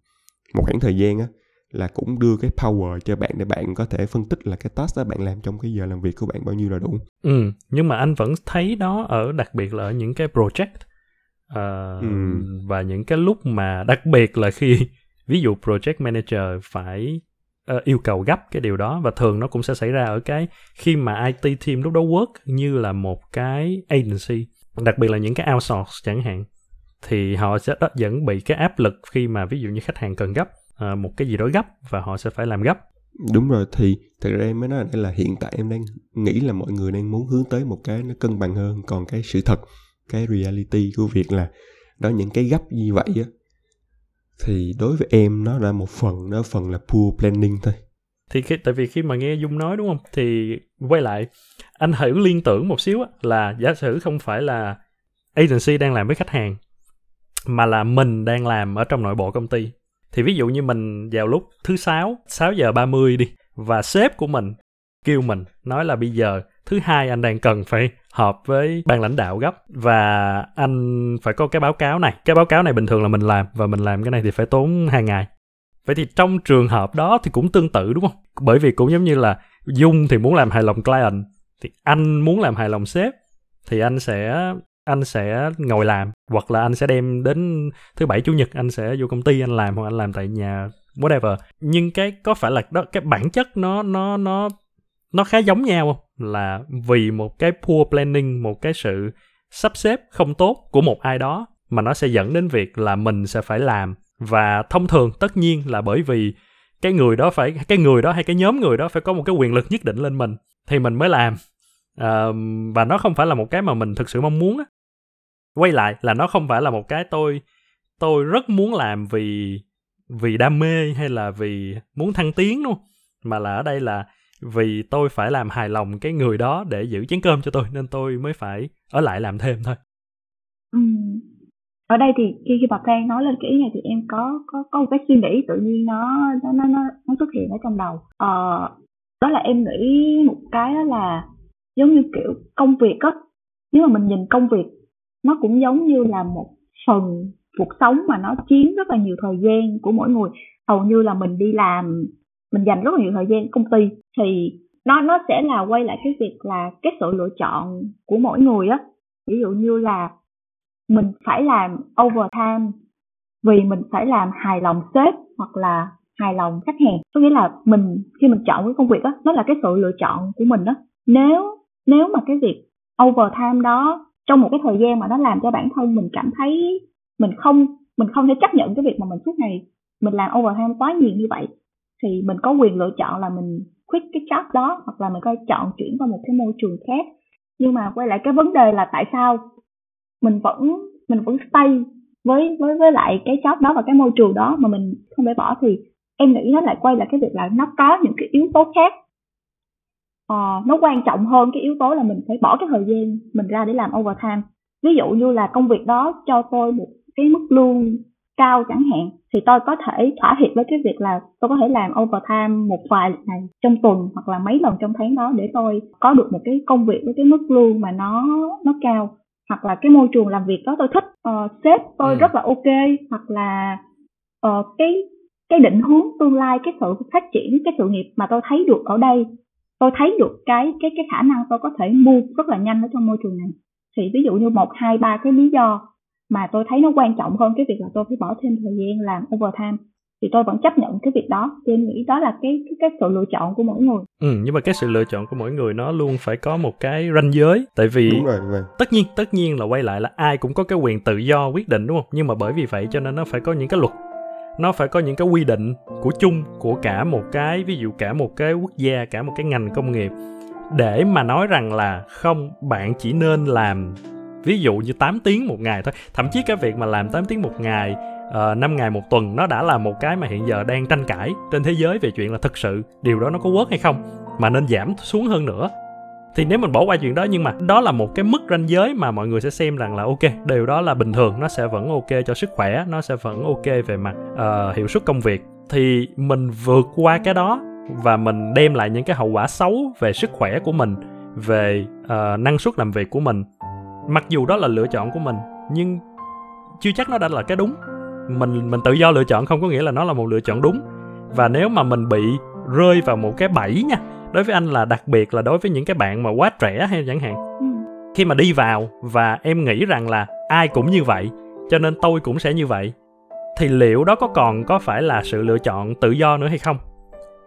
Speaker 2: một khoảng thời gian á là cũng đưa cái power cho bạn để bạn có thể phân tích là cái task đó bạn làm trong cái giờ làm việc của bạn bao nhiêu là đủ.
Speaker 1: Ừ, nhưng mà anh vẫn thấy đó ở đặc biệt là ở những cái project uh, ừ. và những cái lúc mà đặc biệt là khi ví dụ project manager phải uh, yêu cầu gấp cái điều đó và thường nó cũng sẽ xảy ra ở cái khi mà IT team lúc đó work như là một cái agency đặc biệt là những cái outsource chẳng hạn thì họ sẽ vẫn bị cái áp lực khi mà ví dụ như khách hàng cần gấp uh, một cái gì đó gấp và họ sẽ phải làm gấp.
Speaker 2: Đúng rồi thì thật ra em mới nói là hiện tại em đang nghĩ là mọi người đang muốn hướng tới một cái nó cân bằng hơn. Còn cái sự thật cái reality của việc là đó những cái gấp như vậy á thì đối với em nó là một phần nó phần là poor planning thôi
Speaker 1: thì khi, tại vì khi mà nghe dung nói đúng không? Thì quay lại anh thử liên tưởng một xíu á, là giả sử không phải là agency đang làm với khách hàng mà là mình đang làm ở trong nội bộ công ty. Thì ví dụ như mình vào lúc thứ sáu 6 giờ 30 đi và sếp của mình kêu mình nói là bây giờ thứ hai anh đang cần phải họp với ban lãnh đạo gấp và anh phải có cái báo cáo này. Cái báo cáo này bình thường là mình làm và mình làm cái này thì phải tốn hai ngày vậy thì trong trường hợp đó thì cũng tương tự, đúng không? Bởi vì cũng giống như là dung thì muốn làm hài lòng client, thì anh muốn làm hài lòng sếp, thì anh sẽ anh sẽ ngồi làm, hoặc là anh sẽ đem đến thứ bảy, chủ nhật anh sẽ vô công ty anh làm, hoặc anh làm tại nhà, whatever. Nhưng cái, có phải là đó, cái bản chất nó nó nó nó khá giống nhau không? Là vì một cái poor planning, một cái sự sắp xếp không tốt của một ai đó mà nó sẽ dẫn đến việc là mình sẽ phải làm và thông thường tất nhiên là bởi vì cái người đó phải cái người đó hay cái nhóm người đó phải có một cái quyền lực nhất định lên mình thì mình mới làm. À, và nó không phải là một cái mà mình thực sự mong muốn á. Quay lại là nó không phải là một cái tôi tôi rất muốn làm vì vì đam mê hay là vì muốn thăng tiến đúng không mà là ở đây là vì tôi phải làm hài lòng cái người đó để giữ chén cơm cho tôi nên tôi mới phải ở lại làm thêm thôi.
Speaker 3: Ừ ở đây thì khi khi bà Phan nói lên cái ý này thì em có có có một cái suy nghĩ tự nhiên nó nó nó nó xuất hiện ở trong đầu. Ờ, đó là em nghĩ một cái đó là giống như kiểu công việc á. Nếu mà mình nhìn công việc nó cũng giống như là một phần cuộc sống mà nó chiếm rất là nhiều thời gian của mỗi người. Hầu như là mình đi làm mình dành rất là nhiều thời gian công ty thì nó nó sẽ là quay lại cái việc là cái sự lựa chọn của mỗi người á. Ví dụ như là mình phải làm overtime, vì mình phải làm hài lòng sếp hoặc là hài lòng khách hàng. Có nghĩa là mình, khi mình chọn cái công việc đó nó là cái sự lựa chọn của mình đó nếu nếu mà cái việc overtime đó trong một cái thời gian mà nó làm cho bản thân mình cảm thấy mình không mình không thể chấp nhận cái việc mà mình suốt ngày mình làm overtime quá nhiều như vậy, thì mình có quyền lựa chọn là mình quit cái job đó hoặc là mình có chọn chuyển qua một cái môi trường khác. Nhưng mà quay lại cái vấn đề là tại sao mình vẫn mình vẫn stay với với với lại cái job đó và cái môi trường đó mà mình không để bỏ thì em nghĩ nó lại quay lại cái việc là nó có những cái yếu tố khác. Ờ, nó quan trọng hơn cái yếu tố là mình phải bỏ cái thời gian mình ra để làm overtime. Ví dụ như là công việc đó cho tôi một cái mức lương cao chẳng hạn thì tôi có thể thỏa hiệp với cái việc là tôi có thể làm overtime một vài ngày trong tuần hoặc là mấy lần trong tháng đó để tôi có được một cái công việc với cái mức lương mà nó nó cao hoặc là cái môi trường làm việc đó tôi thích. Uh, sếp tôi ừ. rất là ok hoặc là uh, cái cái định hướng tương lai cái sự phát triển cái sự nghiệp mà tôi thấy được ở đây tôi thấy được cái cái cái khả năng tôi có thể mua rất là nhanh ở trong môi trường này. Thì ví dụ như một hai ba cái lý do mà tôi thấy nó quan trọng hơn cái việc là tôi phải bỏ thêm thời gian làm overtime thì tôi vẫn chấp nhận cái việc đó. Thì em nghĩ đó là cái cái, cái sự lựa chọn của mỗi người.
Speaker 1: Ừ nhưng mà cái sự lựa chọn của mỗi người nó luôn phải có một cái ranh giới. Tại vì
Speaker 2: đúng rồi, đúng rồi.
Speaker 1: tất nhiên tất nhiên là quay lại là ai cũng có cái quyền tự do quyết định đúng không? Nhưng mà bởi vì vậy cho nên nó phải có những cái luật. Nó phải có những cái quy định của chung của cả một cái ví dụ cả một cái quốc gia cả một cái ngành công nghiệp. Để mà nói rằng là không bạn chỉ nên làm ví dụ như 8 tiếng một ngày thôi. Thậm chí cái việc mà làm 8 tiếng một ngày Ờ, uh, 5 ngày một tuần nó đã là một cái mà hiện giờ đang tranh cãi trên thế giới về chuyện là thực sự điều đó nó có work hay không mà nên giảm xuống hơn nữa. Thì nếu mình bỏ qua chuyện đó nhưng mà đó là một cái mức ranh giới mà mọi người sẽ xem rằng là ok điều đó là bình thường nó sẽ vẫn ok cho sức khỏe nó sẽ vẫn ok về mặt uh, hiệu suất công việc. Thì mình vượt qua cái đó và mình đem lại những cái hậu quả xấu về sức khỏe của mình về uh, năng suất làm việc của mình. Mặc dù đó là lựa chọn của mình nhưng chưa chắc nó đã là cái đúng mình mình tự do lựa chọn không có nghĩa là nó là một lựa chọn đúng. Và nếu mà mình bị rơi vào một cái bẫy nha đối với anh là đặc biệt là đối với những cái bạn mà quá trẻ hay chẳng hạn. Ừ. khi mà đi vào và em nghĩ rằng là ai cũng như vậy cho nên tôi cũng sẽ như vậy thì liệu đó có còn có phải là sự lựa chọn tự do nữa hay không?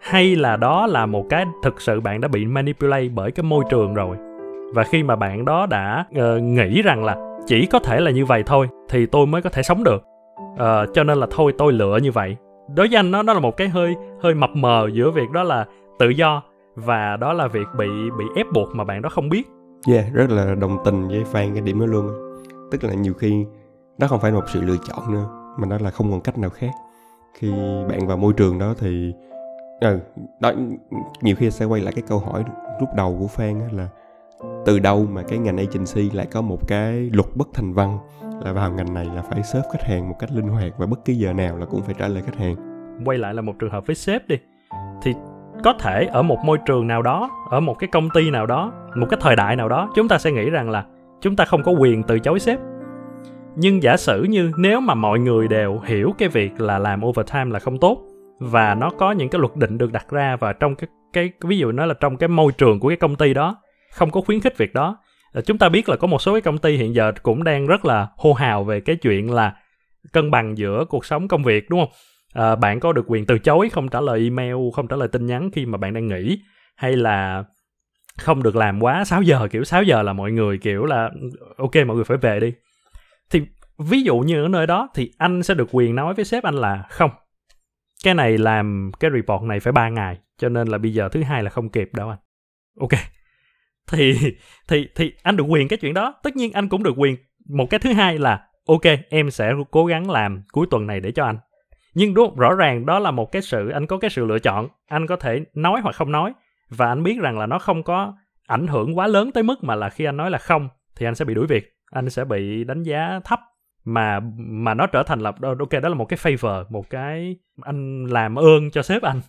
Speaker 1: Hay là đó là một cái thực sự bạn đã bị manipulate bởi cái môi trường rồi? Và khi mà bạn đó đã uh, nghĩ rằng là chỉ có thể là như vậy thôi thì tôi mới có thể sống được uh, cho nên là thôi tôi lựa như vậy. Đối với anh nó nó là một cái hơi hơi mập mờ giữa việc đó là tự do và đó là việc bị bị ép buộc mà bạn đó không biết.
Speaker 2: Yeah rất là đồng tình với Phan cái điểm đó luôn tức là nhiều khi đó không phải là một sự lựa chọn nữa mà đó là không còn cách nào khác. Khi bạn vào môi trường đó thì ừ, đó nhiều khi sẽ quay lại cái câu hỏi lúc đầu của Phan là từ đâu mà cái ngành agency lại có một cái luật bất thành văn? Là vào ngành này là phải serve khách hàng một cách linh hoạt và bất kỳ giờ nào là cũng phải trả lời khách hàng.
Speaker 1: Quay lại là một trường hợp với sếp đi. Thì có thể ở một môi trường nào đó, ở một cái công ty nào đó, một cái thời đại nào đó, chúng ta sẽ nghĩ rằng là chúng ta không có quyền từ chối sếp. Nhưng giả sử như nếu mà mọi người đều hiểu cái việc là làm overtime là không tốt và nó có những cái luật định được đặt ra và trong cái cái, ví dụ nó là trong cái môi trường của cái công ty đó, không có khuyến khích việc đó Ờ, chúng ta biết là có một số cái công ty hiện giờ cũng đang rất là hô hào về cái chuyện là cân bằng giữa cuộc sống công việc đúng không? À, bạn có được quyền từ chối không trả lời email không trả lời tin nhắn khi mà bạn đang nghỉ? Hay là không được làm quá 6 giờ kiểu 6 giờ là mọi người kiểu là ừ, ok mọi người phải về đi. Thì ví dụ như ở nơi đó thì anh sẽ được quyền nói với sếp anh là không cái này làm cái report này phải 3 ngày cho nên là bây giờ thứ hai là không kịp đâu anh. Ok thì thì thì anh được quyền cái chuyện đó. Tất nhiên anh cũng được quyền. Một cái thứ hai là, ok, em sẽ cố gắng làm cuối tuần này để cho anh. Nhưng đúng, rõ ràng đó là một cái sự, anh có cái sự lựa chọn. Anh có thể nói hoặc không nói. Và anh biết rằng là nó không có ảnh hưởng quá lớn tới mức mà là khi anh nói là không, thì anh sẽ bị đuổi việc. Anh sẽ bị đánh giá thấp. Mà mà nó trở thành là ok, đó là một cái favor, một cái anh làm ơn cho sếp anh.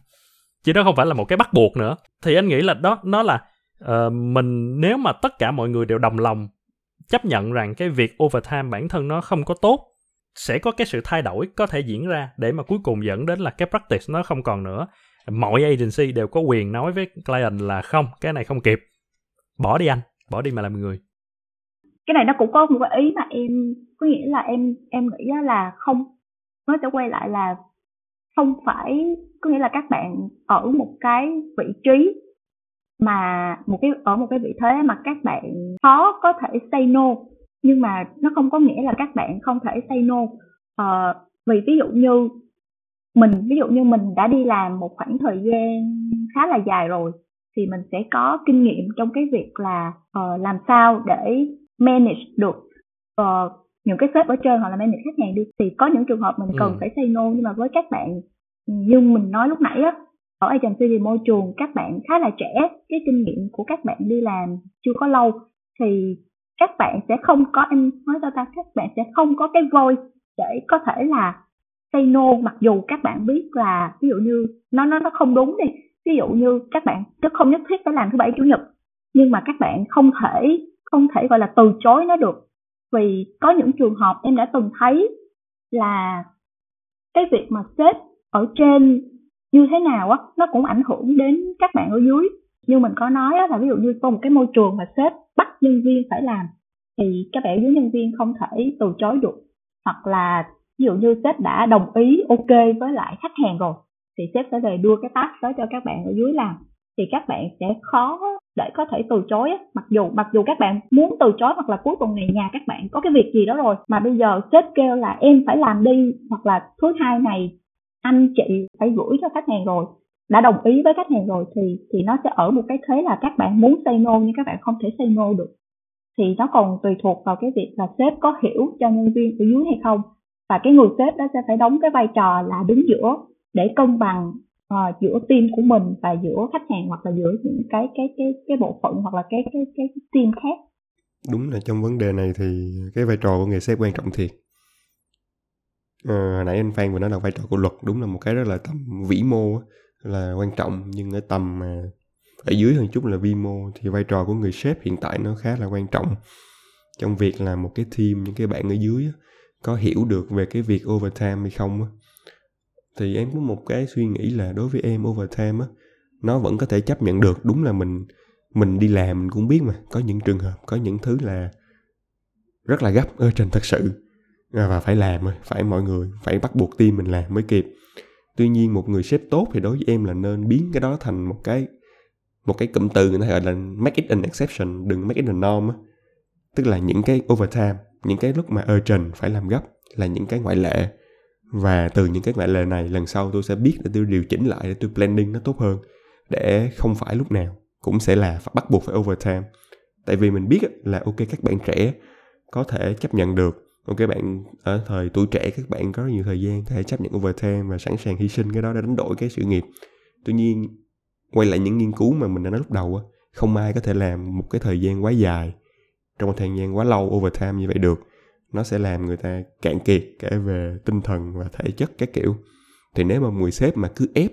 Speaker 1: Chứ đó không phải là một cái bắt buộc nữa. Thì anh nghĩ là đó, nó là uh, mình nếu mà tất cả mọi người đều đồng lòng chấp nhận rằng cái việc overtime bản thân nó không có tốt sẽ có cái sự thay đổi có thể diễn ra để mà cuối cùng dẫn đến là cái practice nó không còn nữa. Mọi agency đều có quyền nói với client là không cái này không kịp. Bỏ đi anh bỏ đi mà làm người.
Speaker 3: Cái này nó cũng có một cái ý mà em có nghĩa là em em nghĩ là không nó sẽ quay lại là không phải có nghĩa là các bạn ở một cái vị trí mà một cái ở một cái vị thế mà các bạn khó có thể say no nhưng mà nó không có nghĩa là các bạn không thể say no ờ, vì ví dụ như mình ví dụ như mình đã đi làm một khoảng thời gian khá là dài rồi thì mình sẽ có kinh nghiệm trong cái việc là uh, làm sao để manage được uh, những cái sếp ở trên hoặc là manage khách hàng đi thì có những trường hợp mình cần ừ. phải say no nhưng mà với các bạn như mình nói lúc nãy á ở agency thì môi trường các bạn khá là trẻ, cái kinh nghiệm của các bạn đi làm chưa có lâu, thì các bạn sẽ không có, em nói cho ta, các bạn sẽ không có cái voice để có thể là say no, mặc dù các bạn biết là ví dụ như nó nó nó không đúng đi, ví dụ như các bạn rất không nhất thiết phải làm thứ bảy, chủ nhật, nhưng mà các bạn không thể không thể gọi là từ chối nó được. Vì có những trường hợp em đã từng thấy là cái việc mà sếp ở trên như thế nào á nó cũng ảnh hưởng đến các bạn ở dưới. Như mình có nói á, là ví dụ như có một cái môi trường mà sếp bắt nhân viên phải làm thì các bạn dưới nhân viên không thể từ chối được. Hoặc là ví dụ như sếp đã đồng ý ok với lại khách hàng rồi thì sếp sẽ về đưa cái task đó cho các bạn ở dưới làm. Thì các bạn sẽ khó để có thể từ chối mặc dù mặc dù các bạn muốn từ chối hoặc là cuối tuần này nhà các bạn có cái việc gì đó rồi mà bây giờ sếp kêu là em phải làm đi hoặc là thứ hai này anh chị phải gửi cho khách hàng rồi đã đồng ý với khách hàng rồi thì thì nó sẽ ở một cái thế là các bạn muốn say no nhưng các bạn không thể say no được. Thì nó còn tùy thuộc vào cái việc là sếp có hiểu cho nhân viên ở dưới hay không. Và cái người sếp đó sẽ phải đóng cái vai trò là đứng giữa để cân bằng uh, giữa team của mình và giữa khách hàng hoặc là giữa những cái cái cái cái bộ phận hoặc là cái cái cái, team khác.
Speaker 2: Đúng là trong vấn đề này thì cái vai trò của người sếp quan trọng thiệt à, nãy anh Phan vừa nói là vai trò của luật đúng là một cái rất là tầm vĩ mô là quan trọng nhưng ở tầm mà ở dưới hơn chút là vi mô thì vai trò của người sếp hiện tại nó khá là quan trọng. Trong việc là một cái team những cái bạn ở dưới có hiểu được về cái việc overtime hay không thì em có một cái suy nghĩ là đối với em overtime á nó vẫn có thể chấp nhận được. Đúng là mình mình đi làm mình cũng biết mà có những trường hợp có những thứ là rất là gấp ơ trình thật sự. À, và phải làm phải mọi người phải bắt buộc team mình làm mới kịp. Tuy nhiên một người sếp tốt thì đối với em là nên biến cái đó thành một cái một cái cụm từ người ta gọi là make it an exception, đừng make it a norm tức là những cái overtime, những cái lúc mà urgent phải làm gấp là những cái ngoại lệ. Và từ những cái ngoại lệ này lần sau tôi sẽ biết để tôi điều chỉnh lại, để tôi planning nó tốt hơn. Để không phải lúc nào cũng sẽ là bắt buộc phải overtime. Tại vì mình biết là ok, các bạn trẻ có thể chấp nhận được ok bạn ở thời tuổi trẻ, các bạn có rất nhiều thời gian có thể chấp nhận overtime và sẵn sàng hy sinh, cái đó để đánh đổi cái sự nghiệp. Tuy nhiên, quay lại những nghiên cứu mà mình đã nói lúc đầu á, không ai có thể làm một cái thời gian quá dài trong một thời gian quá lâu overtime như vậy được. Nó sẽ làm người ta cạn kiệt cả về tinh thần và thể chất các kiểu. Thì nếu mà người sếp mà cứ ép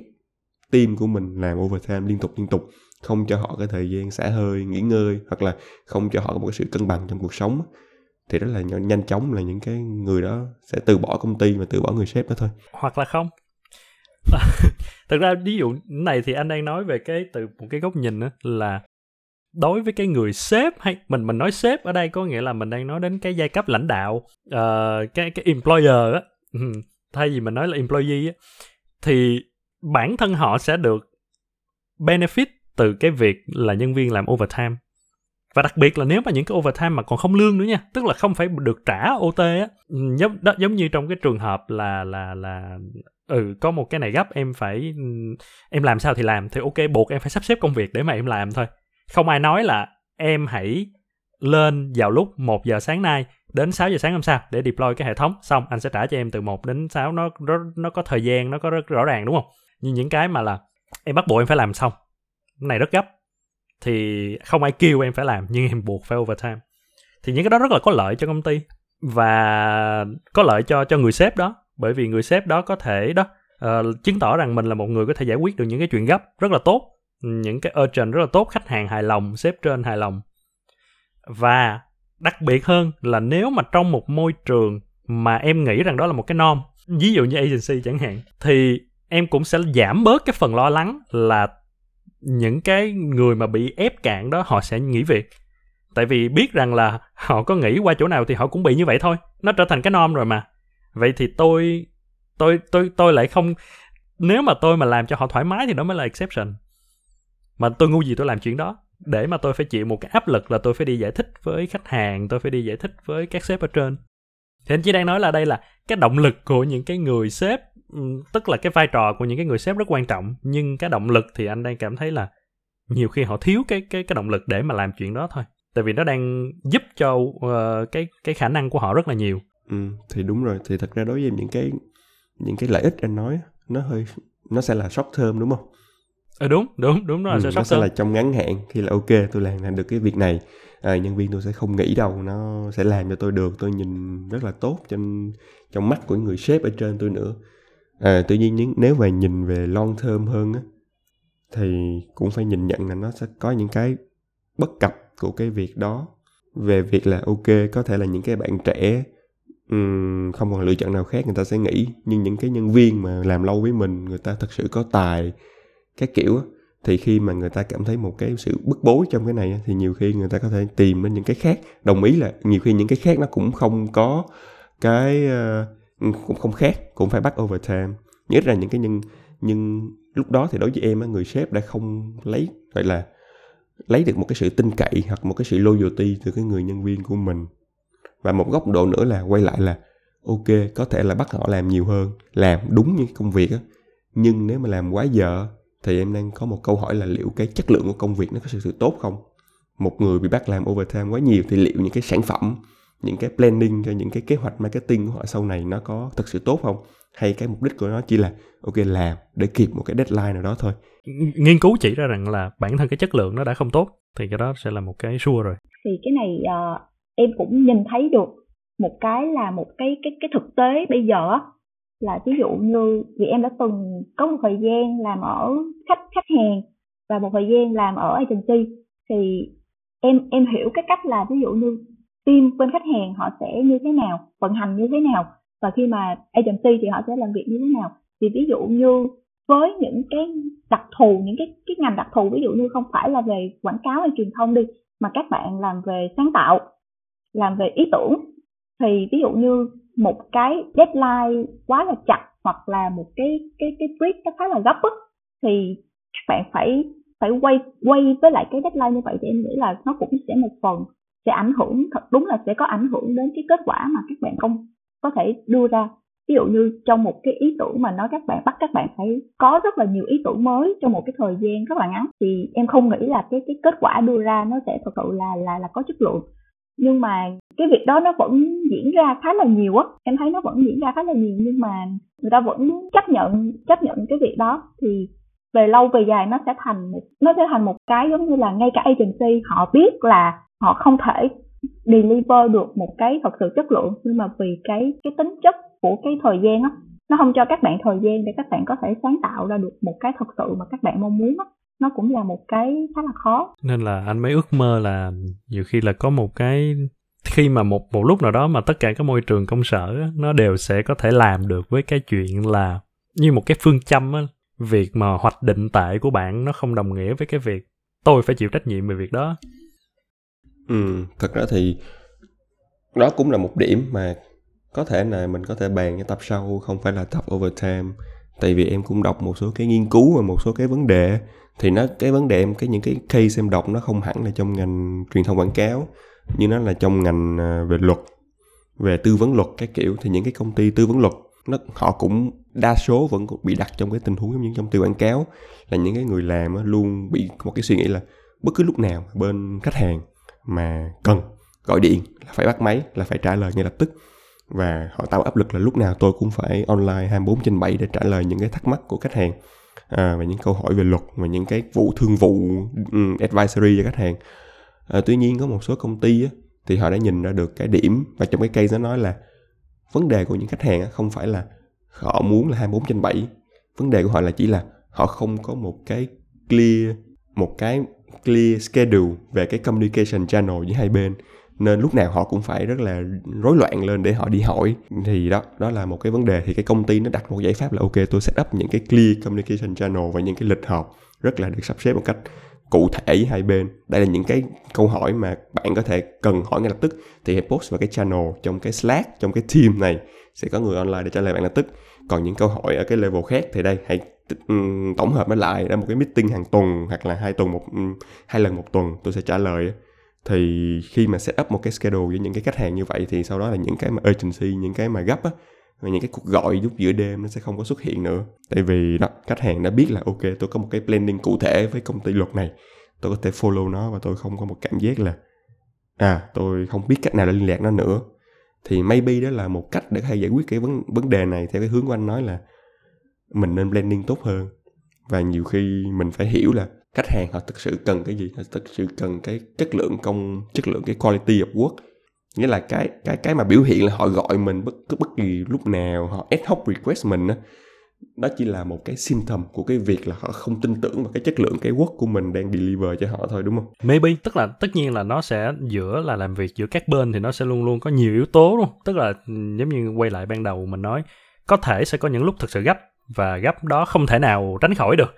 Speaker 2: team của mình làm overtime liên tục liên tục, không cho họ cái thời gian xả hơi, nghỉ ngơi, hoặc là không cho họ một cái sự cân bằng trong cuộc sống thì rất là nhanh chóng là những cái người đó sẽ từ bỏ công ty và từ bỏ người sếp đó thôi.
Speaker 1: Hoặc là không. Thực ra ví dụ này thì anh đang nói về cái từ một cái góc nhìn đó là đối với cái người sếp hay mình mình nói sếp ở đây có nghĩa là mình đang nói đến cái giai cấp lãnh đạo uh, cái cái employer á. Thay vì mình nói là employee á thì bản thân họ sẽ được benefit từ cái việc là nhân viên làm overtime và đặc biệt là nếu mà những cái overtime mà còn không lương nữa nha tức là không phải được trả OT á ừ, giống đó giống như trong cái trường hợp là là là ừ có một cái này gấp em phải ừ, em làm sao thì làm thì ok buộc em phải sắp xếp công việc để mà em làm thôi. Không ai nói là em hãy lên vào lúc 1 giờ sáng nay đến 6 giờ sáng hôm sau để deploy cái hệ thống xong anh sẽ trả cho em từ 1 đến 6 nó nó, nó có thời gian nó có rất rõ ràng đúng không? Như những cái mà là em bắt buộc em phải làm xong. Cái này rất gấp thì không ai kêu em phải làm nhưng em buộc phải overtime. Thì những cái đó rất là có lợi cho công ty và có lợi cho cho người sếp đó. Bởi vì người sếp đó có thể đó uh, chứng tỏ rằng mình là một người có thể giải quyết được những cái chuyện gấp rất là tốt những cái urgent rất là tốt khách hàng hài lòng sếp trên hài lòng. Và đặc biệt hơn là nếu mà trong một môi trường mà em nghĩ rằng đó là một cái norm ví dụ như agency chẳng hạn thì em cũng sẽ giảm bớt cái phần lo lắng là những cái người mà bị ép cạn đó họ sẽ nghỉ việc. Tại vì biết rằng là họ có nghĩ qua chỗ nào thì họ cũng bị như vậy thôi, nó trở thành cái norm rồi mà. Vậy thì tôi tôi tôi tôi lại không, nếu mà tôi mà làm cho họ thoải mái thì đó mới là exception. Mà tôi ngu gì tôi làm chuyện đó? Để mà tôi phải chịu một cái áp lực là tôi phải đi giải thích với khách hàng, tôi phải đi giải thích với các sếp ở trên. Thì anh chỉ đang nói là đây là cái động lực của những cái người sếp tức là cái vai trò của những cái người sếp rất quan trọng nhưng cái động lực thì anh đang cảm thấy là nhiều khi họ thiếu cái cái cái động lực để mà làm chuyện đó thôi. Tại vì nó đang giúp cho uh, cái cái khả năng của họ rất là nhiều.
Speaker 2: Ừ thì đúng rồi. Thì thật ra đối với những cái những cái lợi ích anh nói nó hơi nó sẽ là short term đúng không?
Speaker 1: Ừ, đúng đúng đúng rồi ừ,
Speaker 2: sẽ nó sẽ là trong ngắn hạn. Khi là ok tôi làm làm được cái việc này à, nhân viên tôi sẽ không nghĩ đâu nó sẽ làm cho tôi được tôi nhìn rất là tốt trong trong mắt của người sếp ở trên tôi nữa à, tuy nhiên nếu mà nhìn về long term hơn á thì cũng phải nhìn nhận là nó sẽ có những cái bất cập của cái việc đó. Về việc là ok có thể là những cái bạn trẻ um, không còn lựa chọn nào khác người ta sẽ nghĩ. Nhưng những cái nhân viên mà làm lâu với mình người ta thật sự có tài các kiểu thì khi mà người ta cảm thấy một cái sự bức bối trong cái này thì nhiều khi người ta có thể tìm đến những cái khác. Đồng ý là nhiều khi những cái khác nó cũng không có cái uh, cũng không khác cũng phải bắt overtime. Nhất là những cái nhân nhưng lúc đó thì đối với em người sếp đã không lấy gọi là lấy được một cái sự tin cậy hoặc một cái sự loyalty từ cái người nhân viên của mình. Và một góc độ nữa là quay lại là ok có thể là bắt họ làm nhiều hơn làm đúng những công việc á. Nhưng nếu mà làm quá giờ thì em đang có một câu hỏi là liệu cái chất lượng của công việc nó có sự, sự tốt không? Một người bị bắt làm overtime quá nhiều thì liệu những cái sản phẩm những cái planning cho những cái kế hoạch marketing của họ sau này nó có thực sự tốt không? Hay cái mục đích của nó chỉ là ok làm để kịp một cái deadline nào đó thôi?
Speaker 1: Nghiên cứu chỉ ra rằng là bản thân cái chất lượng nó đã không tốt thì cái đó sẽ là một cái sure rồi.
Speaker 3: Thì cái này uh, em cũng nhìn thấy được một cái là một cái cái cái thực tế bây giờ là ví dụ như vì em đã từng có một thời gian làm ở khách khách hàng và một thời gian làm ở agency thì em em hiểu cái cách là ví dụ như team bên khách hàng họ sẽ như thế nào, vận hành như thế nào, và khi mà agency thì họ sẽ làm việc như thế nào. Thì ví dụ như với những cái đặc thù, những cái cái ngành đặc thù, ví dụ như không phải là về quảng cáo hay truyền thông đi, mà các bạn làm về sáng tạo, làm về ý tưởng, thì ví dụ như một cái deadline quá là chặt hoặc là một cái cái cái brief nó khá là gấp á, thì các bạn phải phải quay quay với lại cái deadline như vậy thì em nghĩ là nó cũng sẽ một phần sẽ ảnh hưởng, thật đúng là sẽ có ảnh hưởng đến cái kết quả mà các bạn không có thể đưa ra. Ví dụ như trong một cái ý tưởng mà nói các bạn, bắt các bạn phải có rất là nhiều ý tưởng mới trong một cái thời gian rất là ngắn, thì em không nghĩ là cái cái kết quả đưa ra nó sẽ thật sự là là là có chất lượng. Nhưng mà cái việc đó nó vẫn diễn ra khá là nhiều á, em thấy nó vẫn diễn ra khá là nhiều, nhưng mà người ta vẫn chấp nhận chấp nhận cái việc đó. Thì về lâu về dài nó sẽ thành một, nó sẽ thành một cái giống như là ngay cả agency họ biết là họ không thể deliver được một cái thật sự chất lượng, nhưng mà vì cái cái tính chất của cái thời gian á, nó không cho các bạn thời gian để các bạn có thể sáng tạo ra được một cái thật sự mà các bạn mong muốn á, nó cũng là một cái khá là khó.
Speaker 1: Nên là anh mới ước mơ là nhiều khi là có một cái, khi mà một một lúc nào đó mà tất cả các môi trường công sở nó đều sẽ có thể làm được với cái chuyện là như một cái phương châm á, việc mà hoạch định tệ của bạn nó không đồng nghĩa với cái việc tôi phải chịu trách nhiệm về việc đó
Speaker 2: ừ thật ra thì đó cũng là một điểm mà có thể là mình có thể bàn cái tập sau, không phải là tập overtime. Tại vì em cũng đọc một số cái nghiên cứu và một số cái vấn đề, thì nó, cái vấn đề em, cái những cái case em đọc nó không hẳn là trong ngành truyền thông quảng cáo nhưng nó là trong ngành à, về luật, về tư vấn luật các kiểu. Thì những cái công ty tư vấn luật, nó, họ cũng, đa số vẫn bị đặt trong cái tình huống giống như trong tư quảng cáo, là những cái người làm luôn bị một cái suy nghĩ là bất cứ lúc nào bên khách hàng mà cần. Gọi điện là phải bắt máy là phải trả lời ngay lập tức. Và họ tạo áp lực là lúc nào tôi cũng phải online 24 trên 7 để trả lời những cái thắc mắc của khách hàng à, và những câu hỏi về luật và những cái vụ thương vụ um, advisory cho khách hàng. À, tuy nhiên có một số công ty á, thì họ đã nhìn ra được cái điểm và trong cái case nó nói là vấn đề của những khách hàng á, không phải là họ muốn là 24 trên 7 vấn đề của họ là chỉ là họ không có một cái clear một cái clear schedule về cái communication channel với hai bên, nên lúc nào họ cũng phải rất là rối loạn lên để họ đi hỏi. Thì đó đó là một cái vấn đề. Thì cái công ty nó đặt một giải pháp là, ok, tôi set up những cái clear communication channel và những cái lịch họp rất là được sắp xếp một cách cụ thể với hai bên. Đây là những cái câu hỏi mà bạn có thể cần hỏi ngay lập tức. Thì hãy post vào cái channel trong cái slack, trong cái team này. Sẽ có người online để trả lời bạn lập tức còn những câu hỏi ở cái level khác thì đây, hãy tổng hợp nó lại ra một cái meeting hàng tuần hoặc là hai tuần một hai lần một tuần tôi sẽ trả lời thì khi mà set up một cái schedule với những cái khách hàng như vậy thì sau đó là những cái mà urgency, những cái mà gấp á, và những cái cuộc gọi lúc giữa đêm nó sẽ không có xuất hiện nữa. Tại vì đó, khách hàng đã biết là, ok, tôi có một cái planning cụ thể với công ty luật này. Tôi có thể follow nó và tôi không có một cảm giác là à tôi không biết cách nào để liên lạc nó nữa thì maybe đó là một cách để có thể giải quyết cái vấn vấn đề này theo cái hướng của anh nói là mình nên blending tốt hơn. Và nhiều khi mình phải hiểu là khách hàng họ thực sự cần cái gì, họ thực sự cần cái chất lượng công, chất lượng cái quality of work. Nghĩa là cái cái cái mà biểu hiện là họ gọi mình bất cứ, bất kỳ lúc nào, họ ad hoc request mình á đó chỉ là một cái symptom của cái việc là họ không tin tưởng vào cái chất lượng cái work của mình đang deliver cho họ thôi, đúng không?
Speaker 1: Maybe, tức là tất nhiên là nó sẽ giữa là làm việc giữa các bên thì nó sẽ luôn luôn có nhiều yếu tố luôn. Tức là giống như quay lại ban đầu mình nói, có thể sẽ có những lúc thực sự gấp và gấp đó không thể nào tránh khỏi được.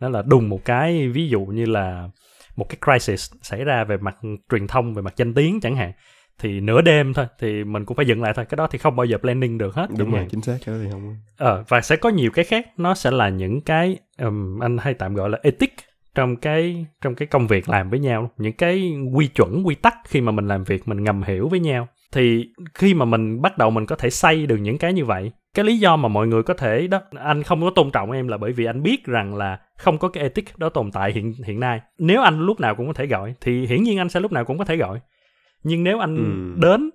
Speaker 1: Đó là đùng một cái, ví dụ như là một cái crisis xảy ra về mặt truyền thông, về mặt danh tiếng chẳng hạn thì nửa đêm thôi thì mình cũng phải dừng lại thôi. Cái đó thì không bao giờ planning được hết.
Speaker 2: Đúng rồi chính xác cái đó thì không
Speaker 1: ờ và sẽ có nhiều cái khác. Nó sẽ là những cái um, anh hay tạm gọi là ethic trong cái trong cái công việc làm với nhau. Những cái quy chuẩn quy tắc khi mà mình làm việc mình ngầm hiểu với nhau. Thì khi mà mình bắt đầu mình có thể xây được những cái như vậy cái lý do mà mọi người có thể đó anh không có tôn trọng em là bởi vì anh biết rằng là không có cái ethic đó tồn tại hiện hiện nay. Nếu anh lúc nào cũng có thể gọi thì hiển nhiên anh sẽ lúc nào cũng có thể gọi nhưng nếu anh ừ. đến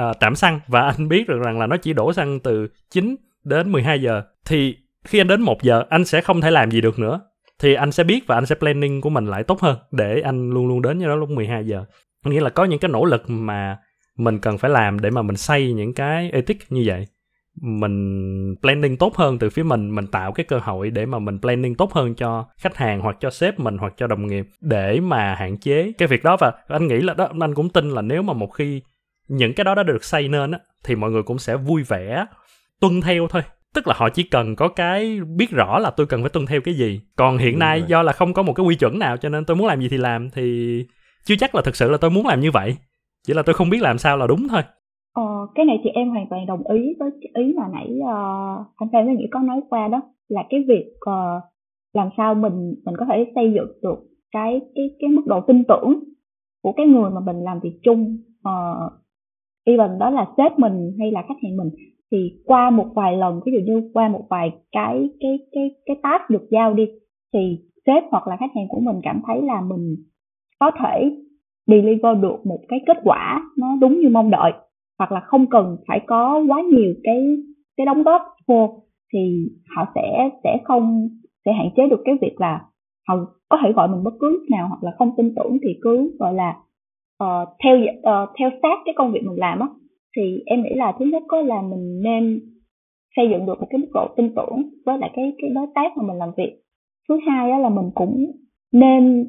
Speaker 1: uh, trạm xăng và anh biết được rằng là nó chỉ đổ xăng từ 9 đến 12 giờ thì khi anh đến 1 giờ anh sẽ không thể làm gì được nữa. Thì anh sẽ biết và anh sẽ planning của mình lại tốt hơn để anh luôn luôn đến như đó lúc 12 giờ. Nghĩa là có những cái nỗ lực mà mình cần phải làm để mà mình xây những cái ethic như vậy mình planning tốt hơn từ phía mình mình tạo cái cơ hội để mà mình planning tốt hơn cho khách hàng hoặc cho sếp mình hoặc cho đồng nghiệp để mà hạn chế cái việc đó. Và anh nghĩ là đó anh cũng tin là nếu mà một khi những cái đó đã được xây nên á thì mọi người cũng sẽ vui vẻ tuân theo thôi. Tức là họ chỉ cần có cái biết rõ là tôi cần phải tuân theo cái gì. Còn hiện Đúng nay rồi. do là không có một cái quy chuẩn nào cho nên tôi muốn làm gì thì làm thì chưa chắc là thực sự là tôi muốn làm như vậy. Chỉ là tôi không biết làm sao là đúng thôi
Speaker 3: cái này thì em hoàn toàn đồng ý với cái ý mà nãy uh, anh Phan với Nghĩa có nói qua đó là cái việc uh, làm sao mình mình có thể xây dựng được cái cái cái mức độ tin tưởng của cái người mà mình làm việc chung ờ, uh, even đó là sếp mình hay là khách hàng mình. Thì qua một vài lần ví dụ như qua một vài cái cái cái cái task được giao đi thì sếp hoặc là khách hàng của mình cảm thấy là mình có thể deliver được một cái kết quả nó đúng như mong đợi hoặc là không cần phải có quá nhiều cái cái đóng góp vô thì họ sẽ sẽ không sẽ hạn chế được cái việc là họ có thể gọi mình bất cứ lúc nào hoặc là không tin tưởng thì cứ gọi là uh, theo uh, theo sát cái công việc mình làm á. Thì em nghĩ là thứ nhất có là mình nên xây dựng được một cái mức độ tin tưởng với lại cái cái đối tác mà mình làm việc. Thứ hai đó là mình cũng nên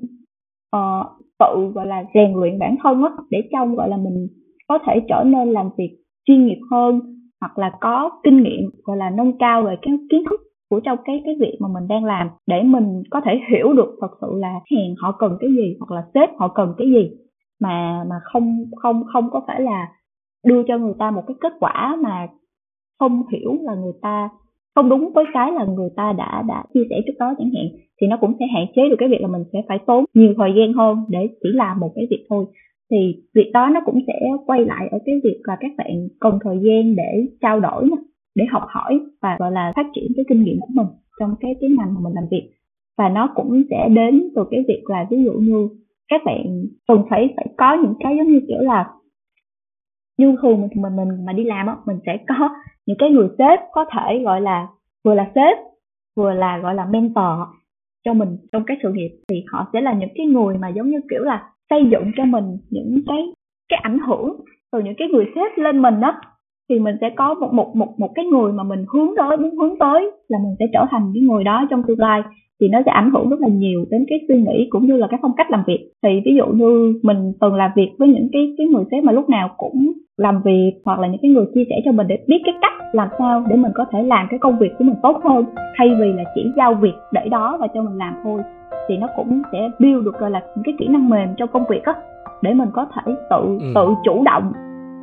Speaker 3: uh, tự gọi là rèn luyện bản thân á để trong gọi là mình có thể trở nên làm việc chuyên nghiệp hơn hoặc là có kinh nghiệm, gọi là nâng cao về cái kiến thức của trong cái cái việc mà mình đang làm để mình có thể hiểu được thật sự là hàng họ cần cái gì hoặc là sếp họ cần cái gì. Mà mà không không không có phải là đưa cho người ta một cái kết quả mà không hiểu là người ta, không đúng với cái là người ta đã đã chia sẻ trước đó chẳng hạn, thì nó cũng sẽ hạn chế được cái việc là mình sẽ phải tốn nhiều thời gian hơn để chỉ làm một cái việc thôi thì việc đó nó cũng sẽ quay lại ở cái việc là các bạn cần thời gian để trao đổi để học hỏi và, gọi là, phát triển cái kinh nghiệm của mình trong cái cái ngành mà mình làm việc. Và nó cũng sẽ đến từ cái việc là ví dụ như các bạn cần phải phải có những cái giống như kiểu là như thường mình mình mình mà đi làm á, mình sẽ có những cái người sếp có thể, gọi là, vừa là sếp, vừa là, gọi là, mentor cho mình trong cái sự nghiệp. Thì họ sẽ là những cái người mà giống như kiểu là xây dựng cho mình những cái cái ảnh hưởng từ những cái người sếp lên mình đó thì mình sẽ có một một một một cái người mà mình hướng tới, muốn hướng tới là mình sẽ trở thành cái người đó trong tương lai. Thì nó sẽ ảnh hưởng rất là nhiều đến cái suy nghĩ cũng như là cái phong cách làm việc. Thì ví dụ như mình từng làm việc với những cái cái người sếp mà lúc nào cũng làm việc hoặc là những cái người chia sẻ cho mình để biết cái cách làm sao để mình có thể làm cái công việc của mình tốt hơn, thay vì là chỉ giao việc để đó và cho mình làm thôi thì nó cũng sẽ build được gọi là những cái kỹ năng mềm trong công việc á để mình có thể tự ừ. tự chủ động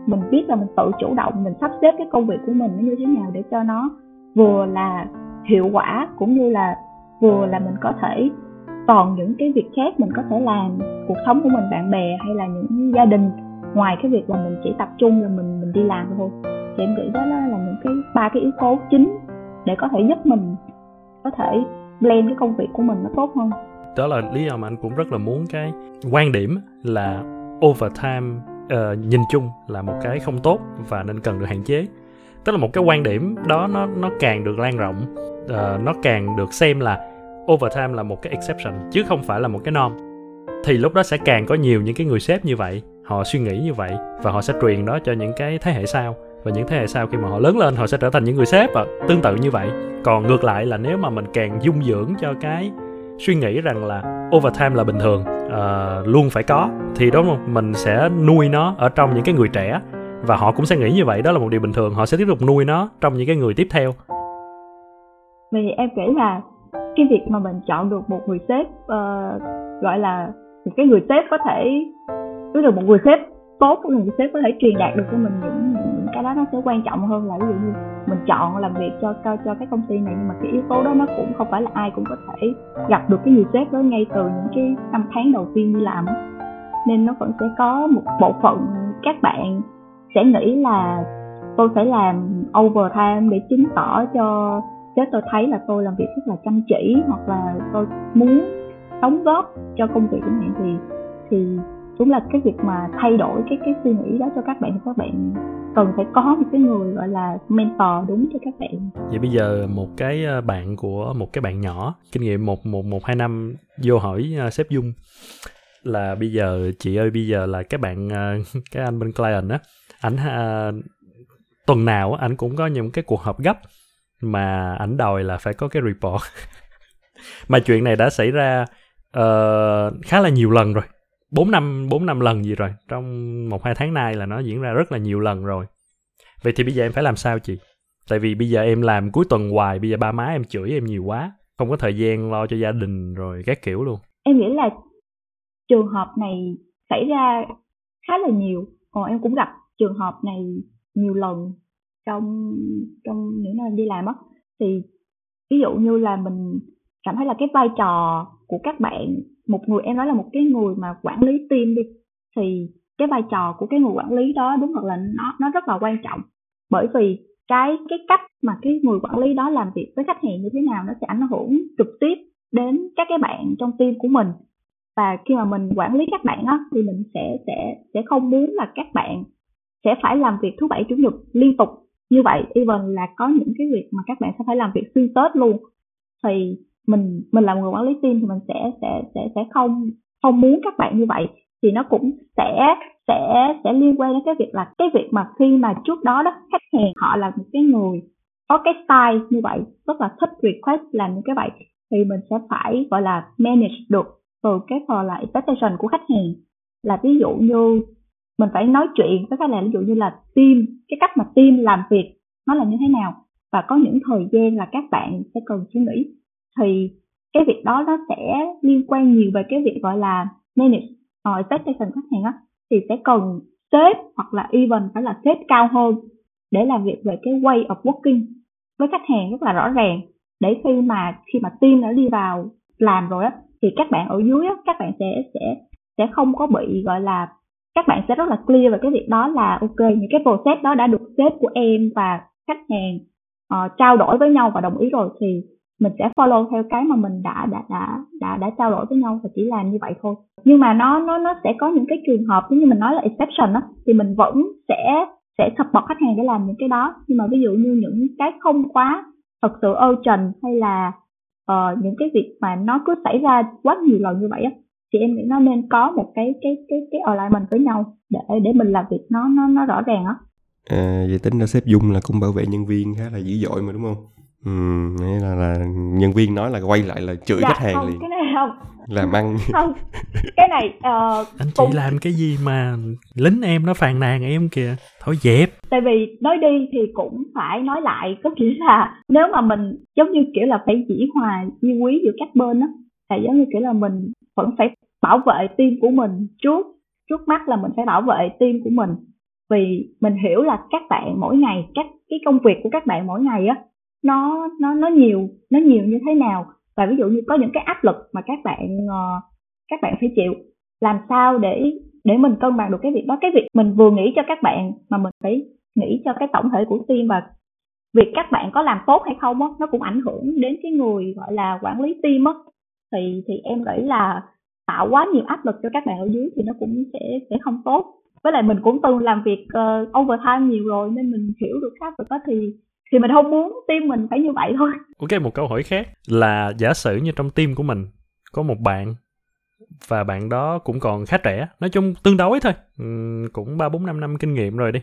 Speaker 3: mình biết là mình tự chủ động mình sắp xếp cái công việc của mình nó như thế nào để cho nó vừa là hiệu quả cũng như là vừa là mình có thể còn những cái việc khác mình có thể làm cuộc sống của mình bạn bè hay là những gia đình ngoài cái việc là mình chỉ tập trung là mình mình đi làm thôi thì em nghĩ đó là những cái ba cái yếu tố chính để có thể giúp mình có thể blend cái công việc của mình nó tốt hơn.
Speaker 1: Đó là lý do mà anh cũng rất là muốn cái quan điểm là overtime uh, nhìn chung là một cái không tốt và nên cần được hạn chế. Tức là một cái quan điểm đó nó nó càng được lan rộng uh, nó càng được xem là overtime là một cái exception chứ không phải là một cái norm. Thì lúc đó sẽ càng có nhiều những cái người sếp như vậy họ suy nghĩ như vậy và họ sẽ truyền đó cho những cái thế hệ sau và những thế hệ sau khi mà họ lớn lên họ sẽ trở thành những người sếp và tương tự như vậy. Còn ngược lại là nếu mà mình càng dung dưỡng cho cái suy nghĩ rằng là overtime là bình thường uh, luôn phải có thì đó mình sẽ nuôi nó ở trong những cái người trẻ. Và họ cũng sẽ nghĩ như vậy. Đó là một điều bình thường. Họ sẽ tiếp tục nuôi nó trong những cái người tiếp theo.
Speaker 3: Vì em nghĩ là cái việc mà mình chọn được một người sếp uh, gọi là một cái người sếp có thể tức được một người sếp tốt của người sếp có thể truyền đạt được cho mình những, những cái đó nó sẽ quan trọng hơn là ví dụ như mình chọn làm việc cho cho cho cái công ty này nhưng mà cái yếu tố đó nó cũng không phải là ai cũng có thể gặp được cái người sếp đó ngay từ những cái năm tháng đầu tiên đi làm nên nó vẫn sẽ có một bộ phận các bạn sẽ nghĩ là tôi phải làm overtime để chứng tỏ cho sếp tôi thấy là tôi làm việc rất là chăm chỉ hoặc là tôi muốn đóng góp cho công việc của bạn thì thì cũng là cái việc mà thay đổi cái cái suy nghĩ đó cho các bạn thì các bạn cần phải có một cái người gọi là mentor đúng cho các bạn.
Speaker 1: Vậy bây giờ một cái ờ, bạn của một cái bạn nhỏ kinh nghiệm một một một hai năm vô hỏi uh, sếp dung là bây giờ chị ơi bây giờ là các bạn uh, cái anh bên client á ảnh uh, tuần nào ảnh cũng có những cái cuộc họp gấp mà ảnh đòi là phải có cái report. Mà chuyện này đã xảy ra uh, khá là nhiều lần rồi bốn năm bốn năm lần gì rồi. Trong một, hai tháng nay là nó diễn ra rất là nhiều lần rồi. Vậy thì bây giờ em phải làm sao chị? Tại vì bây giờ em làm cuối tuần hoài, bây giờ ba má em chửi em nhiều quá, không có thời gian lo cho gia đình rồi các kiểu luôn.
Speaker 3: Em nghĩ là trường hợp này xảy ra khá là nhiều. Còn em cũng gặp trường hợp này nhiều lần trong trong những năm đi làm á. Thì ví dụ như là mình cảm thấy là cái vai trò của các bạn một người, em nói là một cái người mà quản lý team đi, thì cái vai trò của cái người quản lý đó đúng thật là nó nó rất là quan trọng. Bởi vì cái cái cách mà cái người quản lý đó làm việc với khách hàng như thế nào nó sẽ ảnh hưởng trực tiếp đến các cái bạn trong team của mình. Và khi mà mình quản lý các bạn á, thì mình sẽ sẽ sẽ không muốn là các bạn sẽ phải làm việc thứ bảy, chủ nhật liên tục như vậy. Even là có những cái việc mà các bạn sẽ phải làm việc xuyên tết luôn. Thì mình mình là một người quản lý team thì mình sẽ sẽ sẽ sẽ không không muốn các bạn như vậy. Thì nó cũng sẽ sẽ sẽ liên quan đến cái việc là cái việc mà khi mà trước đó đó, khách hàng họ là một cái người có cái style như vậy, rất là thích request làm như cái vậy, thì mình sẽ phải, gọi là, manage được từ cái phần là expectation của khách hàng. Là ví dụ như mình phải nói chuyện với khách hàng, ví dụ như là team, cái cách mà team làm việc nó là như thế nào, và có những thời gian là các bạn sẽ cần suy nghĩ thì cái việc đó nó sẽ liên quan nhiều về cái việc gọi là manage uh, expectation khách hàng á thì sẽ cần sếp hoặc là even phải là sếp cao hơn để làm việc về cái way of working với khách hàng rất là rõ ràng. Để khi mà khi mà team đã đi vào làm rồi á thì các bạn ở dưới á các bạn sẽ sẽ sẽ không có bị gọi là các bạn sẽ rất là clear về cái việc đó là ok những cái process đó đã được sếp của em và khách hàng uh, trao đổi với nhau và đồng ý rồi thì mình sẽ follow theo cái mà mình đã đã đã đã đã trao đổi với nhau và chỉ làm như vậy thôi. Nhưng mà nó nó nó sẽ có những cái trường hợp như mình nói là exception đó thì mình vẫn sẽ sẽ support khách hàng để làm những cái đó. Nhưng mà ví dụ như những cái không quá thật sự urgent hay là uh, những cái việc mà nó cứ xảy ra quá nhiều lần như vậy á thì em nghĩ nó nên có một cái cái cái cái alignment với nhau để để mình làm việc nó nó nó rõ ràng á.
Speaker 2: À, vậy tính ra sếp dung là cũng bảo vệ nhân viên khá là dữ dội mà đúng không? Ừ nghĩa là là nhân viên nói là quay lại là chửi
Speaker 3: dạ,
Speaker 2: khách hàng
Speaker 3: không,
Speaker 2: liền.
Speaker 3: cái này không.
Speaker 2: Làm ăn.
Speaker 3: Không cái này uh,
Speaker 1: anh chị
Speaker 3: cũng
Speaker 1: làm cái gì mà lính em nó phàn nàn em kìa? Thôi dẹp.
Speaker 3: Tại vì nói đi thì cũng phải nói lại có nghĩa là nếu mà mình giống như kiểu là phải dĩ hòa di quý giữa các bên á là giống như kiểu là mình vẫn phải bảo vệ team của mình trước trước mắt là mình phải bảo vệ team của mình. Vì mình hiểu là các bạn mỗi ngày các cái công việc của các bạn mỗi ngày á nó nó nó nhiều nó nhiều như thế nào? Và ví dụ như có những cái áp lực mà các bạn ờ, các bạn phải chịu làm sao để để mình cân bằng được cái việc đó? Cái việc mình vừa nghĩ cho các bạn mà mình phải nghĩ cho cái tổng thể của team và việc các bạn có làm tốt hay không á nó cũng ảnh hưởng đến cái người gọi là quản lý team á. Thì thì em nghĩ là tạo quá nhiều áp lực cho các bạn ở dưới thì nó cũng sẽ sẽ không tốt. Với lại mình cũng từng làm việc uh, overtime nhiều rồi nên mình hiểu được áp lực đó thì thì mình không muốn team mình phải như vậy thôi.
Speaker 1: Ok một câu hỏi khác là giả sử như trong team của mình có một bạn và bạn đó cũng còn khá trẻ nói chung tương đối thôi. Uhm, cũng ba bốn năm năm kinh nghiệm rồi đi.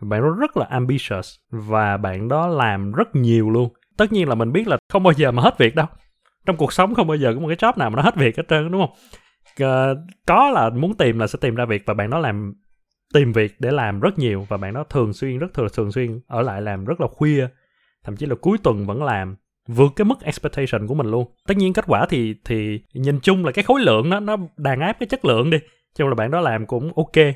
Speaker 1: Bạn đó rất là ambitious và bạn đó làm rất nhiều luôn. Tất nhiên là mình biết là không bao giờ mà hết việc đâu. Trong cuộc sống không bao giờ có một cái job nào mà nó hết việc hết trơn đúng không? Ờ, có là muốn tìm là sẽ tìm ra việc và bạn đó làm tìm việc để làm rất nhiều và bạn đó thường xuyên, rất thường thường xuyên ở lại làm rất là khuya, thậm chí là cuối tuần vẫn làm, vượt cái mức expectation của mình luôn. Tất nhiên kết quả thì thì nhìn chung là cái khối lượng nó nó đàn áp cái chất lượng đi chung là bạn đó làm cũng ok.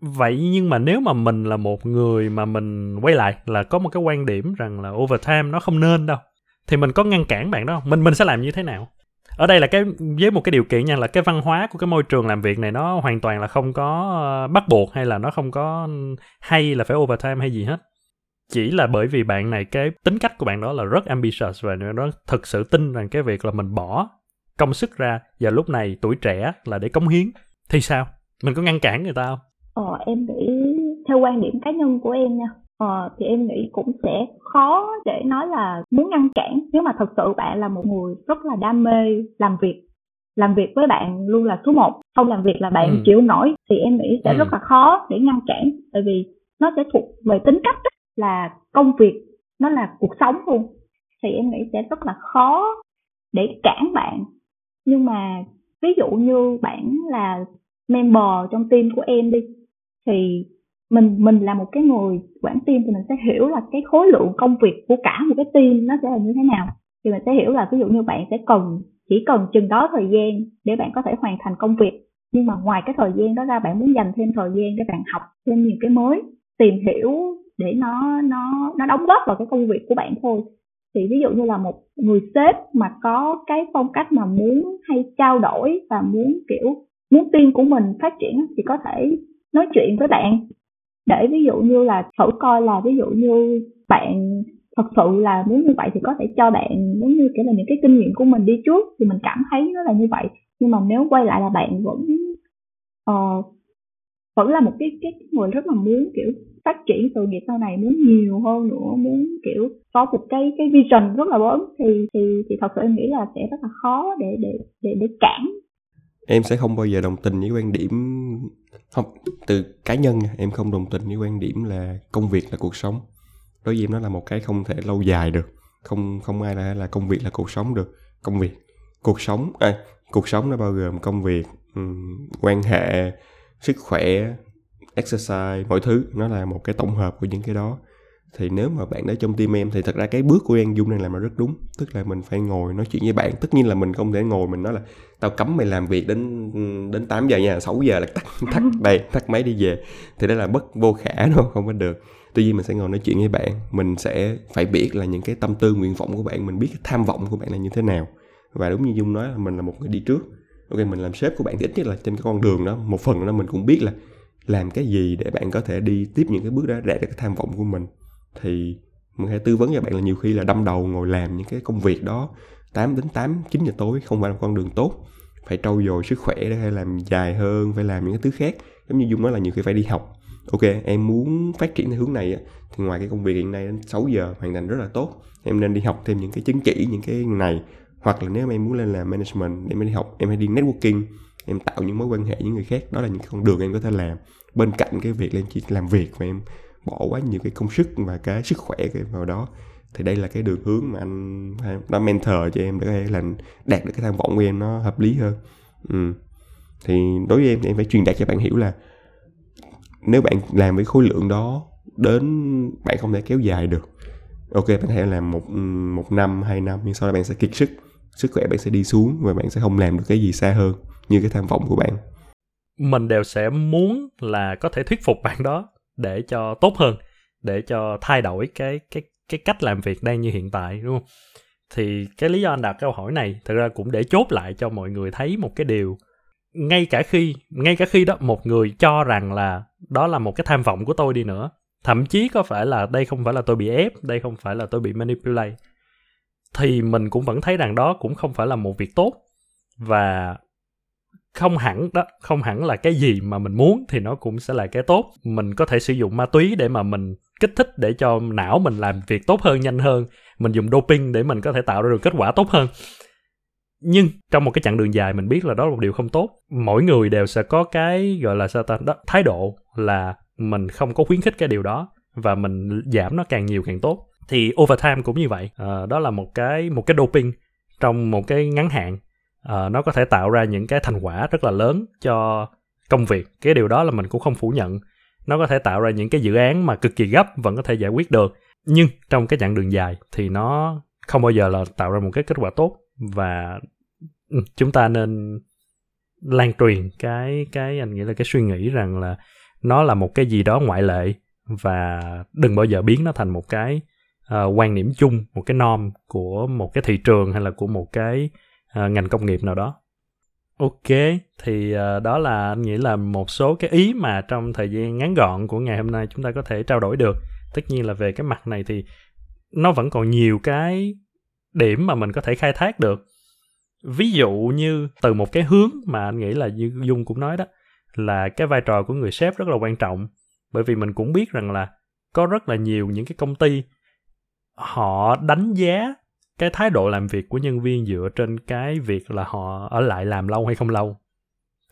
Speaker 1: Vậy nhưng mà nếu mà mình là một người mà mình quay lại là có một cái quan điểm rằng là overtime nó không nên đâu, thì mình có ngăn cản bạn đó không? Mình mình sẽ làm như thế nào? Ở đây là cái, với một cái điều kiện nha, là cái văn hóa của cái môi trường làm việc này nó hoàn toàn là không có ờ, bắt buộc hay là nó không có hay là phải overtime hay gì hết. Chỉ là bởi vì bạn này, cái tính cách của bạn đó là rất ambitious và nó thực sự tin rằng cái việc là mình bỏ công sức ra và lúc này, tuổi trẻ là để cống hiến, thì sao? Mình có ngăn cản người ta không?
Speaker 3: Ờ em nghĩ theo quan điểm cá nhân của em nha ờ, thì em nghĩ cũng sẽ khó để nói là muốn ngăn cản nếu mà thật sự bạn là một người rất là đam mê làm việc làm việc với bạn luôn là số một không làm việc là bạn ừ. chịu nổi thì em nghĩ sẽ ừ. rất là khó để ngăn cản tại vì nó sẽ thuộc về tính cách đó, là công việc nó là cuộc sống luôn thì em nghĩ sẽ rất là khó để cản bạn nhưng mà ví dụ như bạn là member trong team của em đi thì mình mình là một cái người quản team thì mình sẽ hiểu là cái khối lượng công việc của cả một cái team nó sẽ là như thế nào. Thì mình sẽ hiểu là ví dụ như bạn sẽ cần, chỉ cần chừng đó thời gian để bạn có thể hoàn thành công việc. Nhưng mà ngoài cái thời gian đó ra, bạn muốn dành thêm thời gian để bạn học thêm nhiều cái mới, tìm hiểu để nó nó nó đóng góp vào cái công việc của bạn thôi. Thì ví dụ như là một người sếp mà có cái phong cách mà muốn hay trao đổi và muốn kiểu, muốn team của mình phát triển thì có thể nói chuyện với bạn để ví dụ như là thử coi là ví dụ như bạn thật sự là muốn như vậy thì có thể cho bạn giống như kiểu là những cái kinh nghiệm của mình đi trước thì mình cảm thấy nó là như vậy. Nhưng mà nếu quay lại là bạn vẫn uh, vẫn là một cái cái người rất là muốn kiểu phát triển sự nghiệp sau này muốn nhiều hơn nữa muốn kiểu có một cái cái vision rất là lớn thì thì thì thật sự em nghĩ là sẽ rất là khó để để để để cản
Speaker 2: em sẽ không bao giờ đồng tình với quan điểm không từ cá nhân em không đồng tình với quan điểm là công việc là cuộc sống. Đối với em nó là một cái không thể lâu dài được không không ai là là công việc là cuộc sống được. Công việc cuộc sống à, cuộc sống nó bao gồm công việc um, quan hệ sức khỏe exercise mọi thứ nó là một cái tổng hợp của những cái đó thì nếu mà bạn ở trong team em thì thật ra cái bước của An Dung đang làm là rất đúng. Tức là mình phải ngồi nói chuyện với bạn. Tất nhiên là mình không thể ngồi mình nói là tao cấm mày làm việc đến đến 8 giờ nha 6 giờ là tắt tắt đây tắt máy đi về. Thì đó là bất vô khả đâu không? Có được. Tuy nhiên mình sẽ ngồi nói chuyện với bạn. Mình sẽ phải biết là những cái tâm tư nguyện vọng của bạn mình biết cái tham vọng của bạn là như thế nào. Và đúng như dung nói là mình là một người đi trước. Ok mình làm sếp của bạn thì ít nhất là trên cái con đường đó. Một phần đó mình cũng biết là làm cái gì để bạn có thể đi tiếp những cái bước đó đạt được cái tham vọng của mình thì mình hãy tư vấn cho bạn là nhiều khi là đâm đầu ngồi làm những cái công việc đó 8 đến 8, 9 giờ tối không phải là con đường tốt. Phải trau dồi sức khỏe để hay làm dài hơn phải làm những cái thứ khác. Giống như dung nói là nhiều khi phải đi học. Ok em muốn phát triển theo hướng này thì ngoài cái công việc hiện nay đến 6 giờ hoàn thành rất là tốt em nên đi học thêm những cái chứng chỉ những cái này. Hoặc là nếu mà em muốn lên làm management em đi học em hãy đi networking em tạo những mối quan hệ với người khác đó là những con đường em có thể làm. Bên cạnh cái việc lên chỉ làm việc và em bỏ quá nhiều cái công sức và cái sức khỏe vào đó. Thì đây là cái đường hướng mà anh đã mentor cho em để có thể là đạt được cái tham vọng của em nó hợp lý hơn. Ừ. thì đối với em thì em phải truyền đạt cho bạn hiểu là nếu bạn làm với khối lượng đó đến bạn không thể kéo dài được. Ok, bạn có thể làm một một năm, hai năm, nhưng sau đó bạn sẽ kiệt sức. Sức khỏe bạn sẽ đi xuống và bạn sẽ không làm được cái gì xa hơn như cái tham vọng của bạn.
Speaker 1: Mình đều sẽ muốn là có thể thuyết phục bạn đó để cho tốt hơn, để cho thay đổi cái cái cái cách làm việc đang như hiện tại, đúng không? Thì cái lý do anh đặt câu hỏi này thực ra cũng để chốt lại cho mọi người thấy một cái điều. Ngay cả khi, ngay cả khi đó, một người cho rằng là đó là một cái tham vọng của tôi đi nữa, thậm chí có phải là đây không phải là tôi bị ép, đây không phải là tôi bị manipulate, thì mình cũng vẫn thấy rằng đó cũng không phải là một việc tốt. Và không hẳn đó không hẳn là cái gì mà mình muốn thì nó cũng sẽ là cái tốt. Mình có thể sử dụng ma túy để mà mình kích thích để cho não mình làm việc tốt hơn nhanh hơn. Mình dùng doping để mình có thể tạo ra được kết quả tốt hơn. Nhưng trong một cái chặng đường dài mình biết là đó là một điều không tốt. Mỗi người đều sẽ có cái gọi là sao ta đó thái độ là mình không có khuyến khích cái điều đó và mình giảm nó càng nhiều càng tốt. Thì overtime cũng như vậy. À, đó là một cái một cái doping trong một cái ngắn hạn uh, nó có thể tạo ra những cái thành quả rất là lớn cho công việc. Cái điều đó là mình cũng không phủ nhận. Nó có thể tạo ra những cái dự án mà cực kỳ gấp vẫn có thể giải quyết được. Nhưng trong cái chặng đường dài thì nó không bao giờ là tạo ra một cái kết quả tốt. Và ừ, chúng ta nên lan truyền cái cái anh nghĩ là cái suy nghĩ rằng là nó là một cái gì đó ngoại lệ và đừng bao giờ biến nó thành một cái uh, quan điểm chung một cái norm của một cái thị trường hay là của một cái uh, ngành công nghiệp nào đó. Ok thì uh, đó là anh nghĩ là một số cái ý mà trong thời gian ngắn gọn của ngày hôm nay chúng ta có thể trao đổi được. Tất nhiên là về cái mặt này thì nó vẫn còn nhiều cái điểm mà mình có thể khai thác được. Ví dụ như từ một cái hướng mà anh nghĩ là như dung cũng nói đó là cái vai trò của người sếp rất là quan trọng. Bởi vì mình cũng biết rằng là có rất là nhiều những cái công ty họ đánh giá cái thái độ làm việc của nhân viên dựa trên cái việc là họ ở lại làm lâu hay không lâu.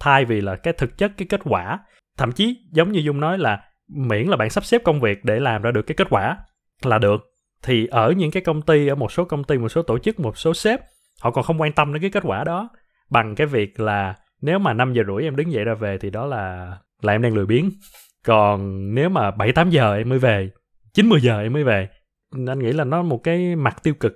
Speaker 1: Thay vì là cái thực chất, cái kết quả. Thậm chí giống như dung nói là miễn là bạn sắp xếp công việc để làm ra được cái kết quả là được. Thì ở những cái công ty, ở một số công ty, một số tổ chức, một số sếp, họ còn không quan tâm đến cái kết quả đó. Bằng cái việc là nếu mà 5 giờ rưỡi em đứng dậy ra về thì đó là là em đang lười biếng. Còn nếu mà 7 8 giờ em mới về 9 10 giờ em mới về, anh nghĩ là nó một cái mặt tiêu cực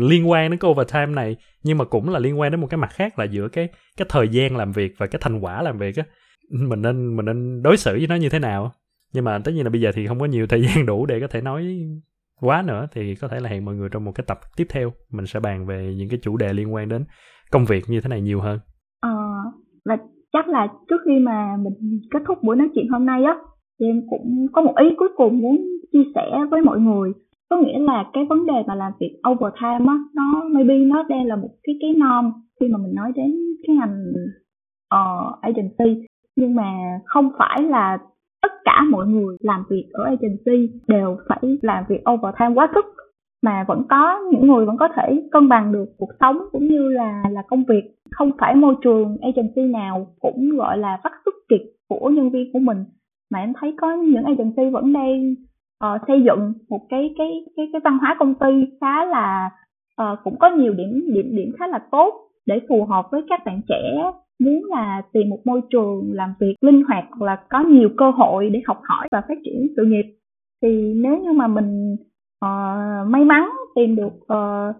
Speaker 1: liên quan đến cái overtime này, nhưng mà cũng là liên quan đến một cái mặt khác là giữa cái cái thời gian làm việc và cái thành quả làm việc á. Mình nên mình nên đối xử với nó như thế nào nhưng mà tất nhiên là bây giờ thì không có nhiều thời gian đủ để có thể nói quá nữa, thì có thể là hẹn mọi người trong một cái tập tiếp theo, mình sẽ bàn về những cái chủ đề liên quan đến công việc như thế này nhiều hơn.
Speaker 3: Ờ và chắc là trước khi mà mình kết thúc buổi nói chuyện hôm nay á, thì em cũng có một ý cuối cùng muốn chia sẻ với mọi người có nghĩa là cái vấn đề mà làm việc overtime á nó maybe nó đang là một cái cái norm khi mà mình nói đến cái ngành uh, agency. Nhưng mà không phải là tất cả mọi người làm việc ở agency đều phải làm việc overtime quá sức mà vẫn có những người vẫn có thể cân bằng được cuộc sống cũng như là là công việc. Không phải môi trường agency nào cũng gọi là phát sức kiệt của nhân viên của mình mà em thấy có những agency vẫn đang uh, xây dựng một cái cái cái cái văn hóa công ty khá là uh, cũng có nhiều điểm điểm điểm khá là tốt để phù hợp với các bạn trẻ muốn là tìm một môi trường làm việc linh hoạt hoặc là có nhiều cơ hội để học hỏi và phát triển sự nghiệp. Thì nếu như mà mình uh, may mắn tìm được uh,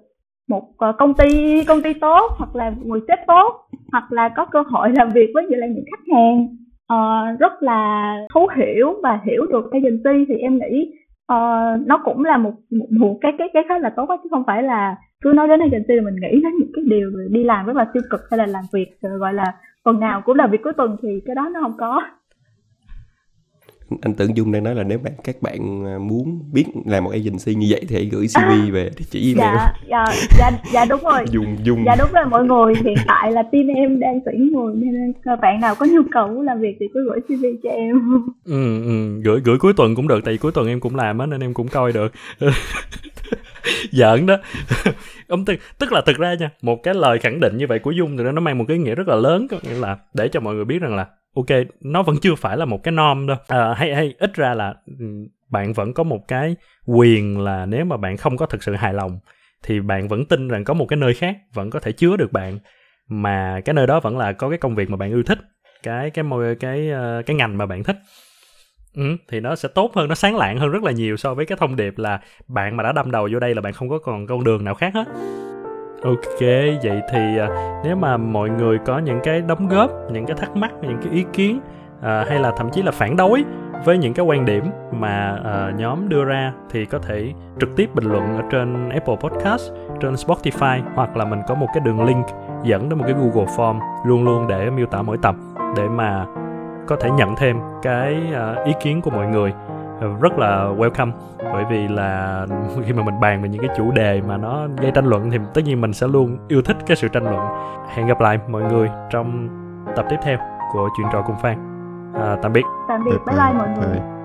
Speaker 3: một uh, công ty công ty tốt hoặc là người sếp tốt hoặc là có cơ hội làm việc với lại những khách hàng uh, rất là thấu hiểu và hiểu được agency thì em nghĩ uh, nó cũng là một, một một cái cái cái khá là tốt chứ không phải là cứ nói đến agency là mình nghĩ đến những cái điều đi làm rất là tiêu cực hay là làm việc gọi là tuần nào cũng là việc cuối tuần thì cái đó nó không có
Speaker 2: anh tưởng dung đang nói là nếu bạn các bạn à, muốn biết làm một agency như vậy thì hãy gửi cv à, về địa chỉ email.
Speaker 3: Dạ, dạ dạ dạ đúng rồi.
Speaker 2: Dùng dùng.
Speaker 3: Dạ đúng rồi mọi người. Hiện tại là team em đang tuyển người nên bạn nào có nhu cầu làm việc thì cứ gửi cv cho em.
Speaker 1: Ừ, ừ gửi gửi cuối tuần cũng được tại vì cuối tuần em cũng làm á nên em cũng coi được. Giỡn đó. Ông tức, tức là thực ra nha một cái lời khẳng định như vậy của dung thì nó mang một cái ý nghĩa rất là lớn có nghĩa là để cho mọi người biết rằng là ok nó vẫn chưa phải là một cái norm đâu. À, hay hay ít ra là ừ, bạn vẫn có một cái quyền là nếu mà bạn không có thực sự hài lòng thì bạn vẫn tin rằng có một cái nơi khác vẫn có thể chứa được bạn mà cái nơi đó vẫn là có cái công việc mà bạn yêu thích cái cái môi cái cái, cái ngành mà bạn thích. Ừ, thì nó sẽ tốt hơn nó sáng lạng hơn rất là nhiều so với cái thông điệp là bạn mà đã đâm đầu vô đây là bạn không có còn con đường nào khác hết. Ok, vậy thì à, nếu mà mọi người có những cái đóng góp, những cái thắc mắc, những cái ý kiến à, hay là thậm chí là phản đối với những cái quan điểm mà uh, nhóm đưa ra thì có thể trực tiếp bình luận ở trên Apple Podcast, trên Spotify hoặc là mình có một cái đường link dẫn đến một cái Google Form luôn luôn để miêu tả mỗi tập để mà có thể nhận thêm cái uh, ý kiến của mọi người rất là welcome. Bởi vì là khi mà mình bàn về những cái chủ đề mà nó gây tranh luận thì tất nhiên mình sẽ luôn yêu thích cái sự tranh luận. Hẹn gặp lại mọi người trong tập tiếp theo của chuyện trò cùng phan. À, tạm biệt.
Speaker 3: Tạm biệt. Bye bye mọi người